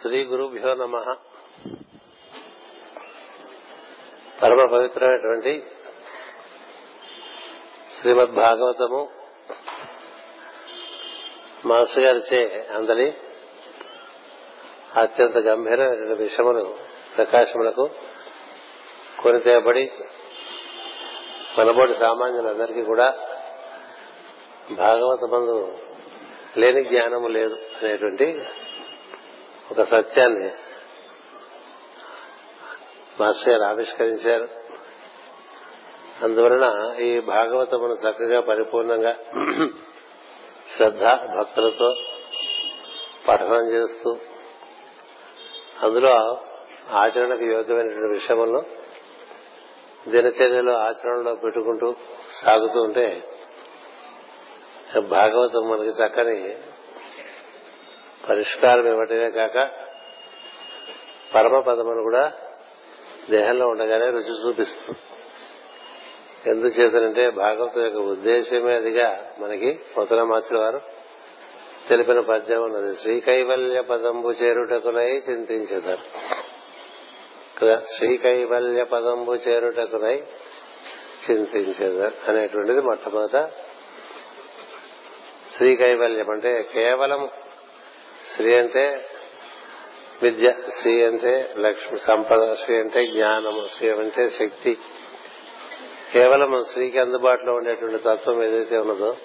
శ్రీ గురుభ్యో నమ. పరమ పవిత్రమైనటువంటి శ్రీమద్ భాగవతము మాస్టర్ గారిచే అందరి అత్యంత గంభీరమైన విషయములు ప్రకాశములకు కొనితేబడి మనబోటి సామాన్యులందరికీ కూడా భాగవత బంధు లేని జ్ఞానము లేదు అనేటువంటి ఒక సత్యాన్ని మాస్టర్ గారు ఆవిష్కరించారు. అందువలన ఈ భాగవతమును చక్కగా పరిపూర్ణంగా శ్రద్ధ భక్తులతో పఠనం చేస్తూ అందులో ఆచరణకు యోగ్యమైనటువంటి విషయములను దినచర్యలో ఆచరణలో పెట్టుకుంటూ సాగుతూ ఉంటే భాగవతం మనకి చక్కని పరిష్కారం ఇవ్వటమే కాక పరమపదమును కూడా దేహంలో ఉండగానే రుచి చూపిస్తుంది. ఎందుచేతనంటే భాగవతం యొక్క ఉద్దేశమే అదిగా మనకి పొతన మార్చుల వారు తెలిపిన పద్యం ఉన్నది. శ్రీ కైవల్య పదంబు చేరుటకునై చింతించేదారు. కదా? శ్రీ కైవల్య పదంబు చేరుటకునై చింతించేదారు అనేటువంటిది మొట్టమొదట శ్రీ కైవల్యం అంటే కేవలం శ్రీ అంటే విద్య శ్రీ అంటే లక్ష్మి సంపద శ్రీ అంటే జ్ఞానము శ్రీ అంటే శక్తి. కేవలం స్త్రీకి అందుబాటులో ఉండేటువంటి తత్వం ఏదైతే ఉన్నదో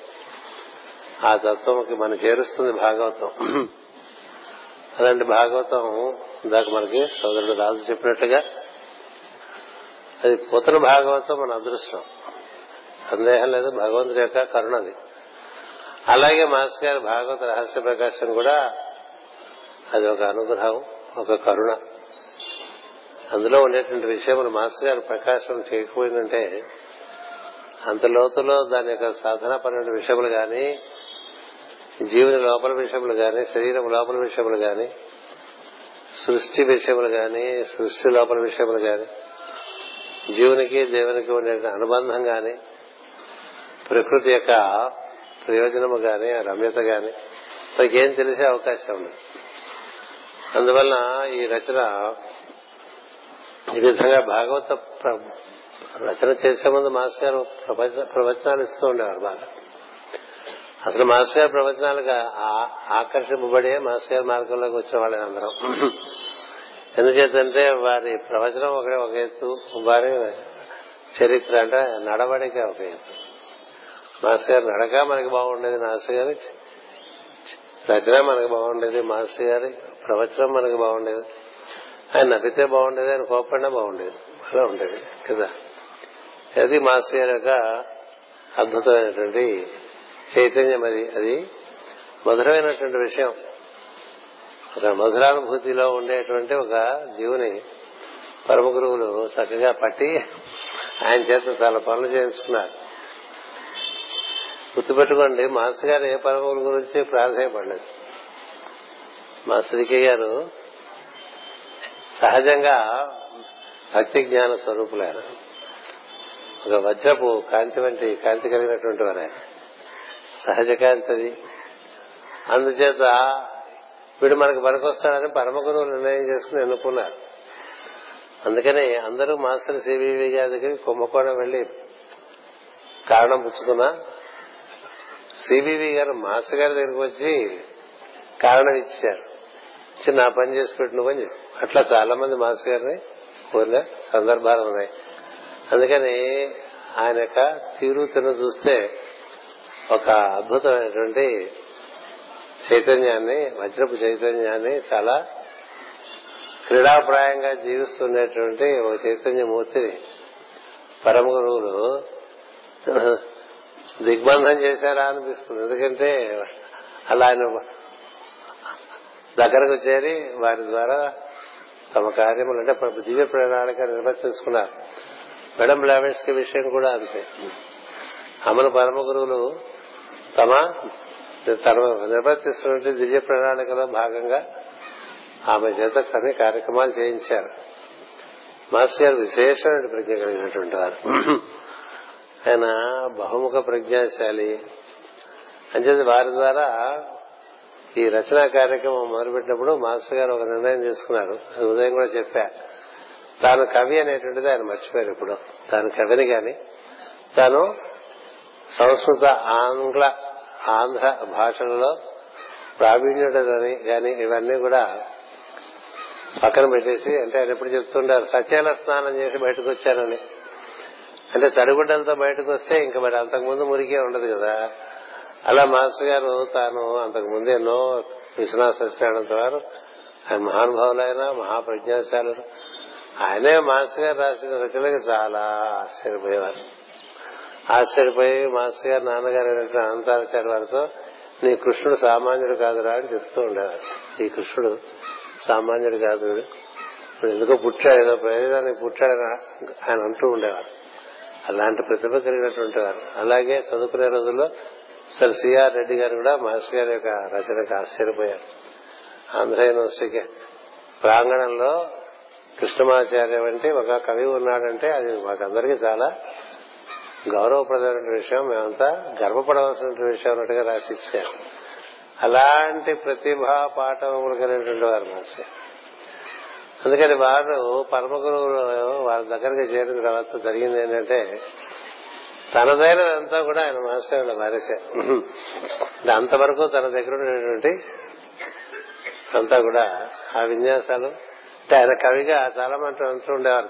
ఆ తత్వంకి మనం చేరుస్తుంది భాగవతం. అలాంటి భాగవతం ఇందాక మనకి సోదరుడు రాజు చెప్పినట్టుగా అది పుతన భాగవతం మన అదృష్టం. సందేహం లేదు భగవంతుడి యొక్క కరుణది అలాగే మాస్ గారి భాగవత రహస్య ప్రకాశం కూడా అది ఒక అనుగ్రహం ఒక కరుణ. అందులో ఉండేటువంటి విషయములు మాస్టర్ గారు ప్రకాశం చేయకపోయిందంటే అంత లోతులో దాని యొక్క సాధనపరమైన విషయములు గాని జీవుని లోపల విషయములు గాని శరీరం లోపల విషయములు గాని సృష్టి విషయములు గాని సృష్టి లోపల విషయములు గాని జీవునికి దేవునికి ఉండే అనుబంధం గాని ప్రకృతి యొక్క ప్రయోజనము గాని రమ్యత గాని మనకేం తెలిసే అవకాశం ఉంది అందువలన ఈ రచన ఈ విధంగా భాగవత రచన చేసే ముందు మాస్టర్ గారు ప్రవచనాలు ఇస్తూ ఉండేవారు బాగా. అసలు మాస్టర్ గారు ప్రవచనాలుగా ఆకర్షింపబడే మాస్టర్ గారి మార్గంలోకి వచ్చిన వాళ్ళే అందరం. ఎందుచేతంటే వారి ప్రవచనం ఒకటే ఒక ఎత్తు వారి చరిత్ర అంటే నడవడిక ఒక ఎత్తు. మాస్టర్ గారి నడక మనకి బాగుండేది మాస్టర్ గారి రచన మనకు బాగుండేది మాస్టర్ గారి ప్రవచనం మనకి బాగుండేది. ఆయన నవ్వితే బాగుండేది ఆయన కోపడినా బాగుండేది. అలా ఉండేది కదా? అది మాస్టర్ గారి యొక్క అద్భుతమైనటువంటి చైతన్యం అది అది మధురమైనటువంటి విషయం. ఒక మధురానుభూతిలో ఉండేటువంటి ఒక జీవుని పరమ గురువులు చక్కగా పట్టి ఆయన చేత చాలా పనులు చేయించుకున్నారు. గుర్తుపెట్టుకోండి మాస్టర్ గారు ఏ పరమ గురించి ప్రాధాన్యపడలేదు మా శ్రీకే గారు సహజంగా భక్తి జ్ఞాన స్వరూపులైన ఒక వజ్రపు కాంతి వంటి కాంతి కలిగినటువంటి వారే. సహజ కాంతి అది. అందుచేత వీడు మనకు పనికొస్తాడని పరమ గురువు నిర్ణయం చేసుకుని ఎన్నుకున్నారు. అందుకని అందరూ మాస్టర్ సివివి గారికి కుంభకోణం వెళ్ళి కారణం పుచ్చుకున్నా. సివివి గారు మాస్టర్ గారి దగ్గరికి వచ్చి కారణం ఇచ్చారు. వచ్చి నా పని చేసి పెట్టు నువ్వు అని అట్లా చాలా మంది మాస్టర్ గారిని కోరిన సందర్భాలు ఉన్నాయి. అందుకని ఆయన యొక్క తీరుతను చూస్తే ఒక అద్భుతమైనటువంటి చైతన్యాన్ని వజ్రపు చైతన్యాన్ని చాలా క్రీడాప్రాయంగా జీవిస్తుండేటువంటి ఒక చైతన్యమూర్తిని పరమ గురువులు దిగ్బంధం చేశారా అనిపిస్తుంది. ఎందుకంటే అలా ఆయన దగ్గరకు చేరి వారి ద్వారా తమ కార్యములు అంటే దివ్య ప్రణాళిక నిర్వర్తించుకున్నారు మేడం బ్లావెన్స్ విషయం కూడా అంతే. అమలు పరమ గురువులు తమ తన నిర్వర్తిస్తున్న దివ్య ప్రణాళికలో భాగంగా ఆమె చేత కొన్ని కార్యక్రమాలు చేయించారు. మాస్టర్ గారు విశేషమైన ప్రజ్ఞ కలిగినటువంటి వారు. ఆయన బహుముఖ ప్రజ్ఞాశాలి. అంచేది వారి ద్వారా ఈ రచనా కార్యక్రమం మొదలుపెట్టినప్పుడు మాస్టర్ గారు ఒక నిర్ణయం తీసుకున్నారు. అది ఉదయం కూడా చెప్పా. తాను కవి అనేటువంటిది ఆయన మర్చిపోయారు ఇప్పుడు తాను కవిని కాని తాను సంస్కృత ఆంగ్ల ఆంధ్ర భాషలలో ప్రావీణ్యుడని గాని ఇవన్నీ కూడా పక్కన పెట్టేసి అంటే ఆయన ఎప్పుడు చెప్తుంటారు సచేల స్నానం చేసి బయటకు వచ్చానని. అంటే తడిగుడ్డలతో బయటకు వస్తే ఇంకా మరి అంతకుముందు మురికే ఉండదు కదా. అలా మాస్టర్ గారు తాను అంతకు ముందు ఎన్నో విశ్వనాథ సత్యనారాయణ వారు ఆయన మహానుభావులైన మహాప్రజ్ఞాశాలు ఆయనే మాస్టర్ గారు రాసిన రచనలకు చాలా ఆశ్చర్యపోయేవారు. ఆశ్చర్యపోయి మాస్టర్ గారు నాన్నగారు అయినటువంటి అనంతాచార్య వారితో నీ కృష్ణుడు సామాన్యుడు కాదురా అని చెప్తూ ఉండేవారు. ఈ కృష్ణుడు సామాన్యుడు కాదు ఇప్పుడు ఎందుకో పుట్టాడు ఏదో ప్రయోజనానికి పుట్టాడు ఆయన అంటూ ఉండేవారు. అలాంటి ప్రతిభ కలిగినటువంటి వారు. అలాగే చదువుకునే రోజుల్లో సార్ సిఆర్ రెడ్డి గారు కూడా మాస్టర్ గారి యొక్క రచనకు ఆశ్చర్యపోయారు. ఆంధ్ర యూనివర్సిటీకి ప్రాంగణంలో కృష్ణమాచార్య వంటి ఒక కవి ఉన్నాడంటే అది మాకందరికీ చాలా గౌరవప్రదమైన విషయం. మేమంతా గర్వపడవలసిన విషయం అన్నట్టుగా రాసిచ్చారు అలాంటి ప్రతిభా పాఠములు కలిగినటువంటి వారు మాస్టర్ అందుకని వారు పరమ గురువులు వారి దగ్గరికి చేరిన తర్వాత జరిగింది ఏంటంటే తనదైనదంతా కూడా ఆయన మాస్టర్ మారేశారు. అంతవరకు తన దగ్గర ఉన్నటువంటి అంతా కూడా ఆ విన్యాసాలు అంటే ఆయన కవిగా చాలా మంది అంటూ ఉండేవారు.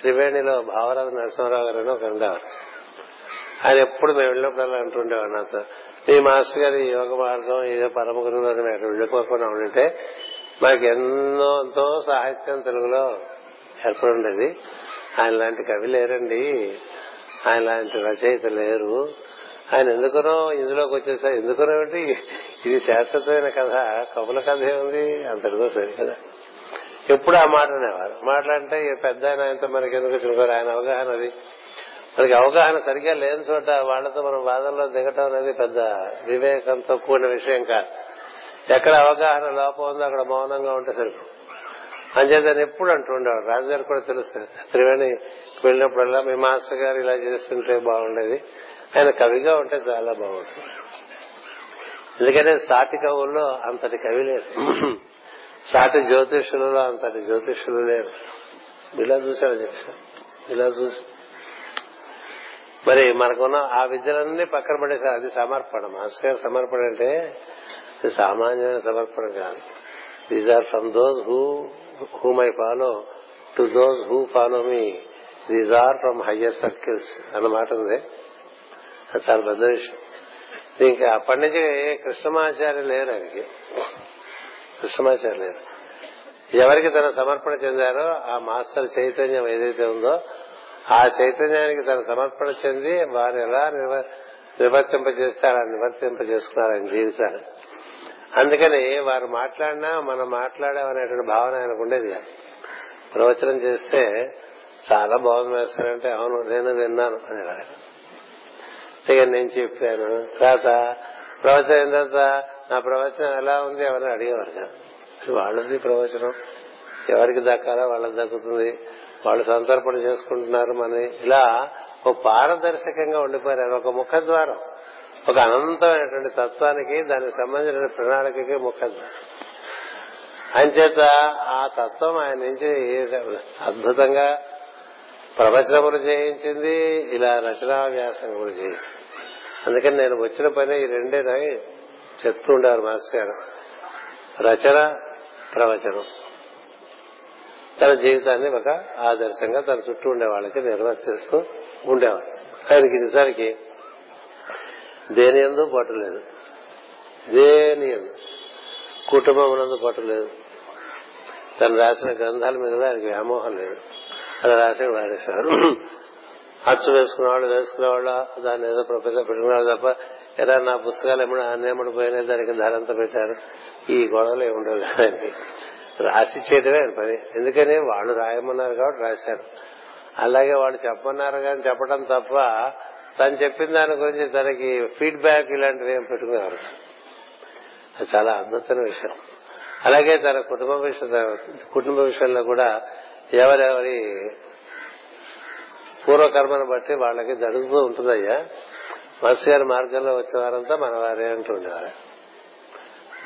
త్రివేణిలో భావరాజు నరసింహరావు గారు అని ఒక ఉండేవారు. ఆయన ఎప్పుడు మేము వెళ్ళినప్పుడల్లా అంటుండేవాడు నాతో. మీ మాస్టర్ గారి యోగ మార్గం ఏదో పరమ గురువు అని అక్కడ వెళ్ళిపోకుండా ఉండింటే మాకు ఎన్నో ఎంతో సాహిత్యం తెలుగులో ఏర్పడి ఉండేది. ఆయన లాంటి కవి లేరండి. ఆయన లాంటి రచయిత లేరు. ఆయన ఎందుకునో ఇందులోకి వచ్చేసారు. ఎందుకునో ఏమిటి? ఇది శాశ్వతమైన కథ కపుల కథ ఏముంది? అంతటితో సరి కదా ఎప్పుడు ఆ మాట అనేవారు? మాట్లాడితే పెద్ద ఆయన ఆయనతో మనకి ఎందుకు చినుకోరు ఆయన అవగాహన అది. మనకి అవగాహన సరిగ్గా లేని చోట వాళ్ళతో మనం వాదనలో దిగటం అనేది పెద్ద వివేకంతో కూడిన విషయం కాదు. ఎక్కడ అవగాహన లోపం ఉందో అక్కడ మౌనంగా ఉంటే సరిపో అంచేతని ఎప్పుడు అంటుండేవాడు రాజుగారు కూడా తెలుసు. త్రివేణి వెళ్ళినప్పుడల్లా మీ మాస్టర్ గారు ఇలా చేస్తుంటే బాగుండేది. ఆయన కవిగా ఉంటే చాలా బాగుంటుంది. ఎందుకంటే సాటి కవుల్లో అంతటి కవి లేరు. సాటి జ్యోతిష్యులలో అంతటి జ్యోతిష్యులు లేరు. ఇలా చూశాడు చెప్పారు ఇలా చూసి. మరి మనకున్న ఆ విద్యలన్నీ పక్కన పడేసారు అది సమర్పణ. మాస్టర్ గారు సమర్పణ అంటే సామాన్యమైన సమర్పణ కాదు. These are from those who whom I follow to those who follow me these are from higher circles అన్నమాట ఉంది. అది చాలా పెద్ద విషయం ఇంకా అప్పటి నుంచి కృష్ణమాచార్య లేరు ఆయనకి. కృష్ణమాచార్య లేరు. ఎవరికి తన సమర్పణ చెందారో ఆ మాస్టర్ చైతన్యం ఏదైతే ఉందో ఆ చైతన్యానికి తన సమర్పణ చెంది వారు ఎలా నివర్తింపజేస్తే అలా నివర్తింపజేసుకున్నారు ఆయన జీవితాన్ని అందుకని వారు మాట్లాడినా మనం మాట్లాడామనేటువంటి భావన ఆయనకు ఉండేది కాదు. ప్రవచనం చేస్తే చాలా బాగుంది వేస్తారంటే అవును నేను విన్నాను అని ఇక నేను చెప్పాను తర్వాత ప్రవచనం అయిన తర్వాత నా ప్రవచనం ఎలా ఉంది? ఎవరిని అడిగేవారు కాదు. వాళ్ళది ప్రవచనం. ఎవరికి దక్కాలో వాళ్ళకి దక్కుతుంది. వాళ్ళు సంతర్పణ చేసుకుంటున్నారు మన ఇలా ఒక పారదర్శకంగా ఉండిపోయారు. ఒక ముఖద్వారం. ఒక అనంతమైనటువంటి తత్వానికి దానికి సంబంధించిన ప్రణాళికకి ముఖద్వారం అంచేత ఆ తత్వం ఆయన నుంచి అద్భుతంగా ప్రవచనములు చేయించింది ఇలా రచనా వ్యాసం కూడా చేయించింది. అందుకని నేను వచ్చిన పని ఈ రెండే చెప్తూ ఉండేవారు మాస్టర్ గారు. రచన ప్రవచనం. తన జీవితాన్ని ఒక ఆదర్శంగా తన చుట్టూ ఉండే వాళ్ళకి నిర్వర్తిస్తూ ఉండేవాడు ఆయనకి నిజానికి దేని ఎందు పట్టు లేదు. దేని ఎందు? కుటుంబం పట్టు లేదు. తను రాసిన గ్రంథాల మీద ఆయనకి వ్యామోహం లేదు. అలా రాసి వాడేశారు అచ్చు వేసుకునేవాళ్ళు వేసుకునేవాళ్ళు దాన్ని ఏదో ప్రొఫెసర్ పెట్టుకునేవాళ్ళు తప్ప ఎలా నా పుస్తకాలు ఎప్పుడు అన్నేమడి పోయినాయి దానికి ధరంత పెట్టారు. ఈ గొడవలు ఏముండవు కదండి రాసి చేయడమే ఆయన పని. ఎందుకని? వాళ్ళు రాయమన్నారు కాబట్టి రాశారు. అలాగే వాళ్ళు చెప్పమన్నారు కానీ చెప్పడం తప్ప తను చెప్పిన దాని గురించి తనకి ఫీడ్బ్యాక్ ఇలాంటివి ఏం పెట్టుకునేవారు. అది చాలా అద్భుతమైన విషయం. అలాగే తన కుటుంబ విషయం కుటుంబ విషయంలో కూడా ఎవరెవరి పూర్వకర్మను బట్టి వాళ్ళకి జరుగుతూ ఉంటుందయ్యా. మత్స్య గారి మార్గంలో వచ్చిన వారంతా మన వారే అంటుండేవారు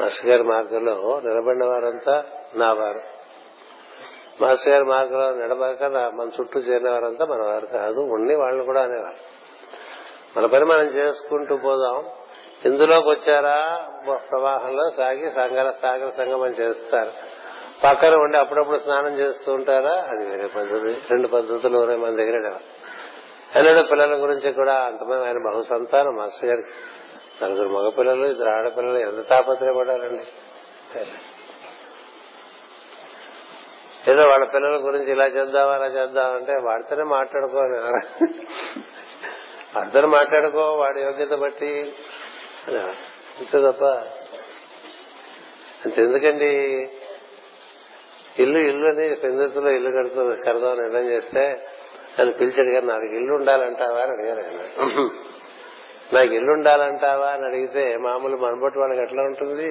మాస్టర్ గారి మార్గంలో నిలబడిన వారంతా నా వారు. మాస్టర్ గారి మార్గంలో నిలబడక మన చుట్టూ చేరిన వారంతా మన వారు కాదు ఉండి వాళ్ళు కూడా అనేవారు. మన పని మనం చేసుకుంటూ పోదాం. ఇందులోకి వచ్చారా? ప్రవాహంలో సాగి సంగర సాగర సంగమం చేస్తారు. పక్కన ఉండి అప్పుడప్పుడు స్నానం చేస్తూ ఉంటారా? అది వేరే పద్ధతి. రెండు పద్ధతులు ఉన్నాయి మన దగ్గర. అన్నాడు పిల్లల గురించి కూడా అంతమంది ఆయన బహు సంతానం మాస్టర్ గారికి నలుగురు మగపిల్లలు ఇద్దరు ఆడపిల్లలు. ఎంత తాపత్రయపడారండి? ఏదో వాళ్ళ పిల్లల గురించి ఇలా చేద్దాం అలా చేద్దాం అంటే వాడితోనే మాట్లాడుకోవాలి. అందరూ మాట్లాడుకో వాడి యోగ్యత బట్టి అంతే తప్ప అంతెందుకండి ఇల్లు ఇల్లు అని పెందుతులో ఇల్లు కడుతూ కడదాం నిర్ణయం చేస్తే ఆయన పిలిచాడు కానీ నాకు ఇల్లు ఉండాలంటావా అని అడిగారు ఆయన. నాకు ఇల్లు ఉండాలంటావా అని అడిగితే మామూలు మనబట్టి వాళ్ళకి ఎట్లా ఉంటుంది?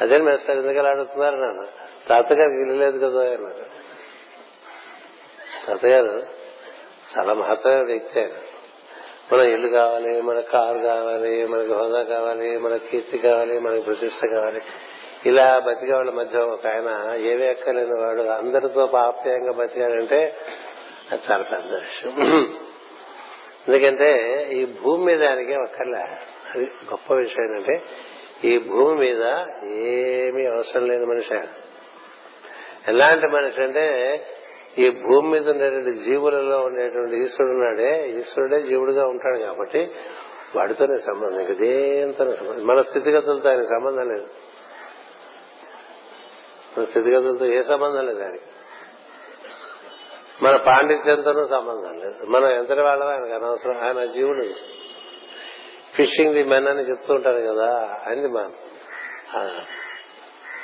అదే మెస్తారు ఎందుకలా అడుగుతున్నారు నాన్న? తాతగారికి ఇల్లు లేదు కదా అన్నారు. తాతగారు చాలా మహత్తమైన వ్యక్తి. ఆయన మనం ఇల్లు కావాలి మన కారు కావాలి మనకి హోదా కావాలి మన కీర్తి కావాలి మనకి ప్రతిష్ట కావాలి. ఇలా బతికే వాళ్ళ మధ్య ఒక ఆయన ఏవి ఎక్కలేని వాడు అందరితో ఆప్యాయంగా బతికాడంటే అది చాలా పెద్ద విషయం. ఎందుకంటే ఈ భూమి మీద ఆయనకి ఒక్కర్లే అది గొప్ప విషయం ఏంటంటే ఈ భూమి మీద ఏమీ అవసరం లేని మనిషి ఆయన. ఎలాంటి మనిషి అంటే ఈ భూమి మీద ఉండేటువంటి జీవులలో ఉండేటువంటి ఈశ్వరుడు ఉన్నాడే ఈశ్వరుడే జీవుడుగా ఉంటాడు కాబట్టి వాడితోనే సంబంధం ఇంకా దేంతో సంబంధం. మన స్థితిగతులతో ఆయన సంబంధం లేదు. మన స్థితిగతులతో ఏ సంబంధం లేదు ఆయనకి. మన పాండిత్యంతోనూ సంబంధం లేదు. మనం ఎంత వాళ్ళం ఆయనకు అనవసరం. ఆయన జీవుడు. ఫిషింగ్ ది మెన్ అని చెప్తూ ఉంటారు కదా అని మనం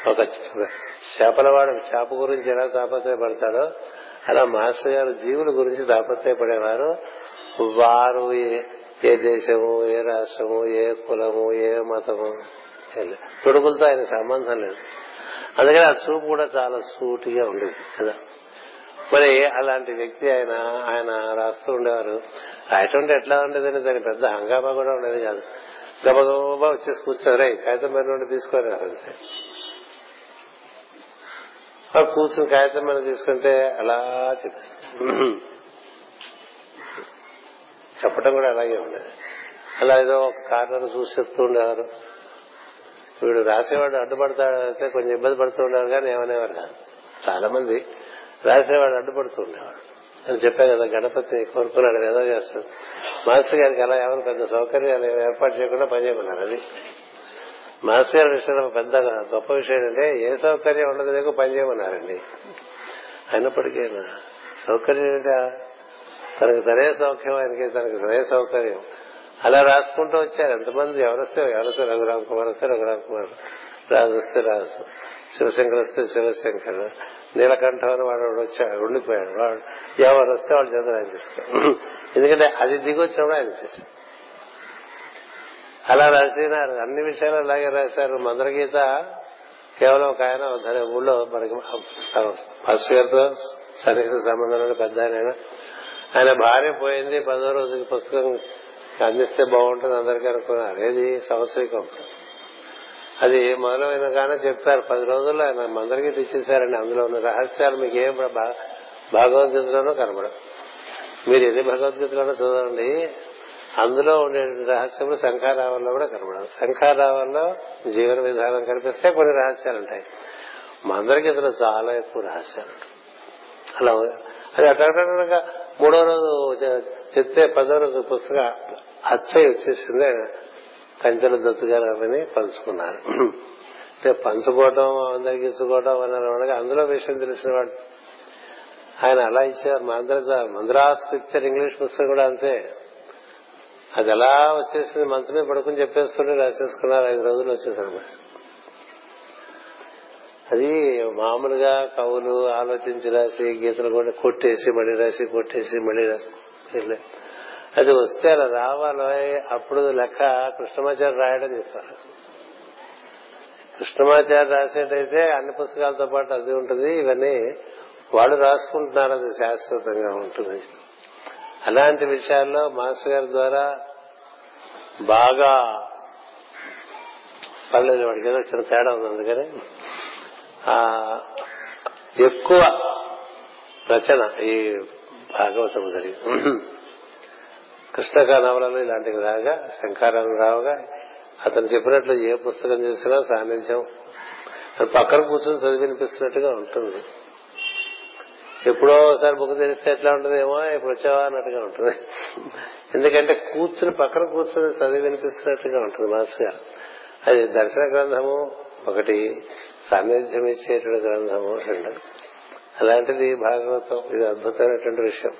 ఒక చేపలవాడు చేప గురించి ఎలా తాపత్రయపడతాడో అలా మాస్టర్ గారు జీవుల గురించి దాపత్యపడేవారు వారు ఏ దేశము ఏ రాష్ట్రము ఏ కులము ఏ మతము తొడుగులతో ఆయన సంబంధం లేదు. అందుకని ఆ చూపు కూడా చాలా సూటిగా ఉండేది కదా. మరి అలాంటి వ్యక్తి ఆయన ఆయన రాస్తూ ఉండేవారు. రాయటం ఎట్లా ఉండేదని దాని పెద్ద హంగామా కూడా ఉండేది కాదు. గబగబా వచ్చేసి కూర్చోరే కాగితం మరి నుండి తీసుకోరు కూర్చుని కాగితం మీద తీసుకుంటే అలా చెప్పేస్తారు చెప్పడం కూడా అలాగే ఉండేది అలా ఏదో ఒక కార్నర్ చూసి చెప్తూ ఉండేవారు. వీడు రాసేవాడు అడ్డుపడతాడంటే కొంచెం ఇబ్బంది పడుతూ ఉండేవారు కానీ ఏమనేవారు కాదు. చాలా మంది రాసేవాడు అడ్డుపడుతూ ఉండేవాడు అని చెప్పాను కదా గణపతి కోరుకున్నాడు ఏదో చేస్తాడు. మాస్టర్ గారికి అలా ఎవరు పెద్ద సౌకర్యాలు ఏర్పాటు చేయకుండా పని చేయమన్నారు అది. మాస్టర్ గారి విషయంలో పెద్ద గొప్ప విషయం ఏంటంటే ఏ సౌకర్యం ఉండదు దగ్గర పని చేయమన్నారండి. అయినప్పటికీ సౌకర్యం ఏంటా? తనకు తనే సౌఖ్యం ఆయనకి తనకు తనే సౌకర్యం. అలా రాసుకుంటూ వచ్చారు. ఎంతమంది ఎవరొస్తే ఎవరొస్తే రఘురామ్ కుమార్ వస్తే రఘురామ్ కుమార్ రాజు వస్తే రాజు శివశంకర్ వస్తే శివశంకర్ నీలకంఠం అని వాడు వచ్చాడు ఉండిపోయాడు. వాడు ఎవరు వస్తే వాళ్ళు చదువు ఆయన ఎందుకంటే అది దిగొచ్చినప్పుడు ఆయన చేశారు. అలా రాసినారు. అన్ని విషయాలు అలాగే రాశారు. మందరగీత కేవలం ఒక ఆయన ఊళ్ళో మనకి ఫస్ట్ గారితో సన్నిహిత సంబంధం పెద్ద ఆయన. ఆయన భార్య పోయింది. పదో రోజుకి పుస్తకం అందిస్తే బాగుంటుంది. అందరికీ అనుకున్నారు. ఏది సంవత్సరికం అది మొదలైన కానీ చెప్తారు. పది రోజుల్లో ఆయన అందరికీ తెచ్చేశారండి అందులో ఉన్న రహస్యాలు మీకు ఏం భగవద్గీతలోనూ కనబడవు. మీరు ఎన్ని భగవద్గీతలోనూ చదవండి. అందులో ఉండే రహస్యములు శంఖారావంలో కూడా కనబడాలి శంఖారావంలో జీవన విధానం కనిపిస్తే కొన్ని రహస్యాలు ఉంటాయి. మందరగీతలో చాలా ఎక్కువ రహస్యాలు అలా అది అక్కడ మూడో రోజు చెప్తే పదో రోజు పుస్తకం అచ్చయ్య వచ్చేసింది. కంచెల దత్తు గారు అవన్నీ పంచుకున్నారు. అంటే పంచుకోవటం అందరికి ఇచ్చుకోవటం అని అందులో విషయం తెలిసిన వాడు. ఆయన అలా ఇచ్చారు. మంద్ర మంద్రాస్ పిక్చర్ ఇంగ్లీష్ పుస్తకం కూడా అంతే. అది ఎలా వచ్చేసింది మంచం మీద పడుకుని చెప్పేస్తుంటే రాసేసుకున్నారు ఐదు రోజులు వచ్చేసారు అది మామూలుగా కవులు ఆలోచించి రాసి గీతలు కూడా కొట్టేసి మళ్ళీ రాసి కొట్టేసి మళ్ళీ రాసి అది వస్తే అలా రావాలో అప్పుడు లెక్క కృష్ణమాచార్య రాయడం చెప్తారు. కృష్ణమాచారి రాసేటైతే అన్ని పుస్తకాలతో పాటు అది ఉంటుంది ఇవన్నీ వాళ్ళు రాసుకుంటున్నారు అది శాశ్వతంగా ఉంటుంది. అలాంటి విషయాల్లో మాస్టర్ గారి ద్వారా బాగా పర్లేదు వాడికి ఏదో చిన్న తేడా ఉంది అందుకని ఆ ఎక్కువ రచన ఈ భాగవతం జరిగింది కృష్ణక నవలలో ఇలాంటివి రాగా శంకారాలు రావుగా అతను చెప్పినట్లు ఏ పుస్తకం చూసినా సాన్నిధ్యం పక్కన కూర్చొని చదివినిపిస్తున్నట్టుగా ఉంటుంది. ఎప్పుడో ఒకసారి బుక్ తెరిస్తే ఎట్లా ఉంటుందేమో ఇప్పుడు వచ్చావా అన్నట్టుగా ఉంటుంది. ఎందుకంటే కూర్చుని పక్కన కూర్చుని చదివి వినిపిస్తున్నట్టుగా ఉంటుంది మాస్గా గారు. అది దర్శన గ్రంథము ఒకటి సాన్నిధ్యం ఇచ్చేటువంటి గ్రంథము రెండు. అలాంటిది భాగవతం ఇది అద్భుతమైనటువంటి విషయం.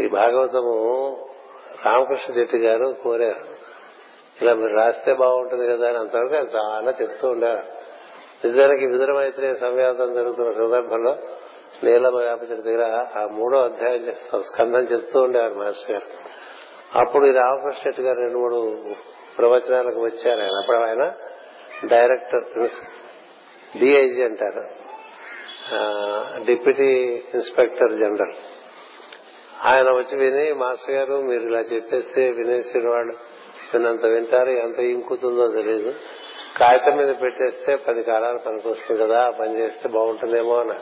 ఈ భాగవతము రామకృష్ణ చెట్టి గారు కోరారు. ఇలా మీరు రాస్తే బాగుంటుంది కదా అని అంతవరకు చాలా చెప్తూ ఉండేవారు నిజానికి విదురమైత్రి సంవ్యాతం జరుగుతున్న సందర్భంలో నీలమ వ్యాపచరి దగ్గర ఆ మూడో అధ్యాయం స్కందం చెప్తూ ఉండేవారు మాస్టర్ గారు. అప్పుడు ఈ రామకృష్ణ రెడ్డి గారు రెండు మూడు ప్రవచనాలకు వచ్చారు ఆయన. అప్పుడు ఆయన డైరెక్టర్ డిఐజీ అంటారు. Deputy inspector general. ఆయన వచ్చి విని మాస్టర్ గారు మీరు ఇలా చెప్పేస్తే వినేసిన వాళ్ళు విన్నంత వింటారు ఎంత ఇంకుతుందో తెలియదు. కాగితం మీద పెట్టేస్తే పది కాలాలు పనికొస్తుంది కదా పని చేస్తే బాగుంటుందేమో అని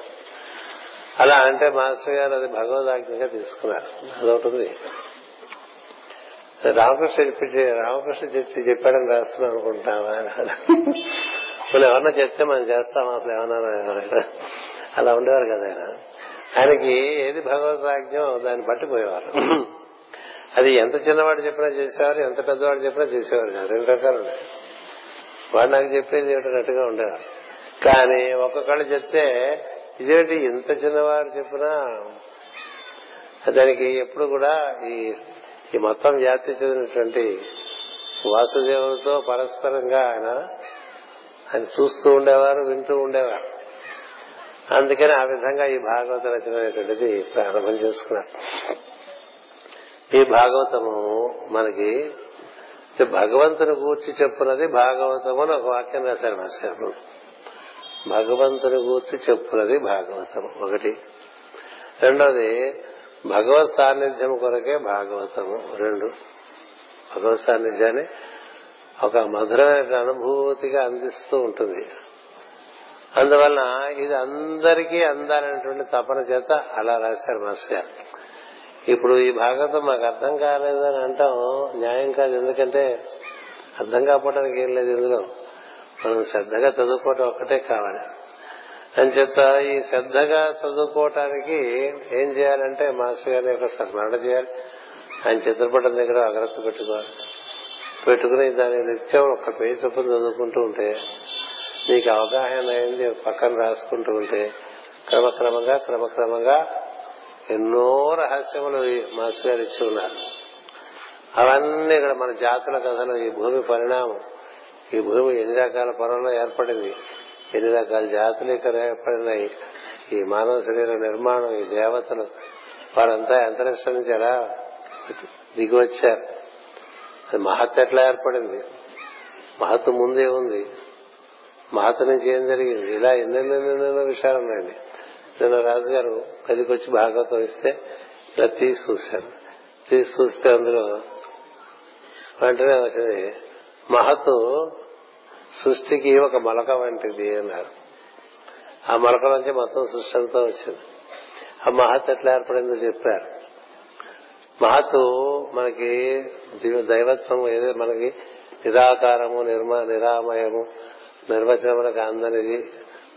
అలా అంటే మాస్టర్ గారు అది భగవదాజ్ఞగా తీసుకున్నారు. అదొకటి రామకృష్ణ చెప్పి రామకృష్ణ చెప్పి చెప్పాడని రాస్తున్నాం అనుకుంటామా మనం ఎవరన్నా చెప్తే మనం చేస్తాం అసలు ఏమన్నా అలా ఉండేవారు కదా ఆయన. ఆయనకి ఏది భగవద్వాజ్ఞో దాన్ని పట్టిపోయేవారు. అది ఎంత చిన్నవాడు చెప్పినా చేసేవారు ఎంత పెద్దవాడు చెప్పినా చేసేవారు కాదు. రెండు రకాలు ఉన్నాయి. వాడు నాకు చెప్పేది ఏమిటన్నట్టుగా ఉండేవాడు కానీ ఒక్కొక్కళ్ళు చెప్తే ఇదేంటి ఇంత చిన్నవాడు చెప్పినా? దానికి ఎప్పుడు కూడా ఈ ఈ మొత్తం వ్యాప్తి చెందినటువంటి వాసుదేవులతో పరస్పరంగా ఆయన ఆయన చూస్తూ ఉండేవారు వింటూ ఉండేవారు. అందుకని ఆ విధంగా ఈ భాగవత రచన అనేటువంటిది ప్రారంభం చేసుకున్నారు. ఈ భాగవతము మనకి భగవంతుని గూర్చి చెప్పున్నది భాగవతము అని ఒక వాక్యం రాశారు మాస్టర్. భగవంతుని గూర్చి చెప్పున్నది భాగవతము ఒకటి. రెండోది భగవత్ సాన్నిధ్యం కొరకే భాగవతము రెండు. భగవత్ సాన్నిధ్యాన్ని ఒక మధురమైన అనుభూతిగా అందిస్తూ ఉంటుంది. అందువలన ఇది అందరికీ అందాలనేటువంటి తపన చేత అలా రాశారు మాస్టర్ ఇప్పుడు ఈ భాగవతం మాకు అర్థం కాలేదు అని అంటాం. న్యాయం కాదు ఎందుకంటే అర్థం కాకపోవడానికి ఏం లేదు ఇందులో. మనం శ్రద్ధగా చదువుకోవటం ఒక్కటే కావాలి. అని చెప్త ఈ శ్రద్ధగా చదువుకోవటానికి ఏం చేయాలంటే మాస్టర్ గారి యొక్క స్మరణ చేయాలి. ఆయన చిత్రపటం దగ్గర అగ్రత పెట్టుకోవాలి. పెట్టుకుని దాని నిత్యం ఒక పేజీ చొప్పున చదువుకుంటూ ఉంటే నీకు అవగాహన అయింది పక్కన రాసుకుంటూ ఉంటే క్రమక్రమంగా క్రమక్రమంగా ఎన్నో రహస్యములు మాస్టర్ గారు ఇచ్చి ఉన్నారు. అవన్నీ ఇక్కడ మన జాతుల కథలు ఈ భూమి పరిణామం ఈ భూమి ఎన్ని రకాల పొరలో ఏర్పడింది ఎన్ని రకాల జాతులు ఇక్కడ ఏర్పడినాయి ఈ మానవ శరీర నిర్మాణం ఈ దేవతలు వారంతా అంతరిక్షం నుంచి ఎలా దిగి వచ్చారు. అది మహత్ ఎట్లా ఏర్పడింది? మహత్తు ముందే ఉంది. మహత్తు నుంచి ఏం జరిగింది? ఇలా ఎన్నెన్నెన్నెన్నో విషయాలు ఉన్నాయండి. నిన్న రాజుగారు గదికి వచ్చి భాగవతం ఇస్తే ఇలా తీసి చూశారు తీసి చూస్తే అందులో వెంటనే వచ్చింది మహత్తు సృష్టికి ఒక మొలక వంటిది అన్నారు. ఆ మొలక నుంచి మొత్తం సృష్టి అంతా వచ్చింది. ఆ మహత్ ఎట్లా ఏర్పడిందో చెప్పారు. మహత్తు మనకి దైవత్వం ఏదో? మనకి నిరాకారము నిర్మ నిరామయము నిర్వచనములకు అందనిది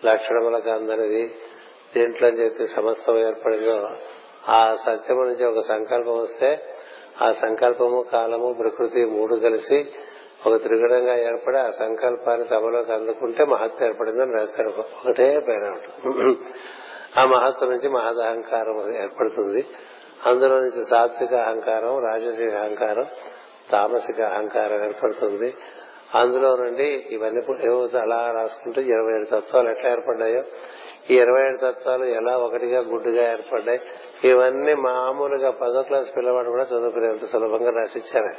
లక్షణములకు అందనిది దీంట్లో చెప్పి సమస్తం ఏర్పడిందో ఆ సత్యము నుంచి ఒక సంకల్పం వస్తే ఆ సంకల్పము కాలము ప్రకృతి మూడు కలిసి ఒక త్రిగుణంగా ఏర్పడి ఆ సంకల్పాన్ని తమలోకి అందుకుంటే మహత్వం ఏర్పడిందని రాశాడు ఒకటే పైన ఆ మహత్వం నుంచి మహదహంకారం ఏర్పడుతుంది. అందులో నుంచి సాత్విక అహంకారం రాజసిక అహంకారం తామసిక అహంకారం ఏర్పడుతుంది. అందులో నుండి ఇవన్నీ ఏవో అలా రాసుకుంటూ ఇరవై ఏడు తత్వాలు ఎట్లా ఏర్పడ్డాయో ఈ ఇరవై ఏడు తత్వాలు ఎలా ఒకటిగా గుడ్డుగా ఏర్పడ్డాయి ఇవన్నీ మామూలుగా పదో క్లాస్ పిల్లవాడు కూడా చదువుకునేంత సులభంగా రాసిచ్చారు.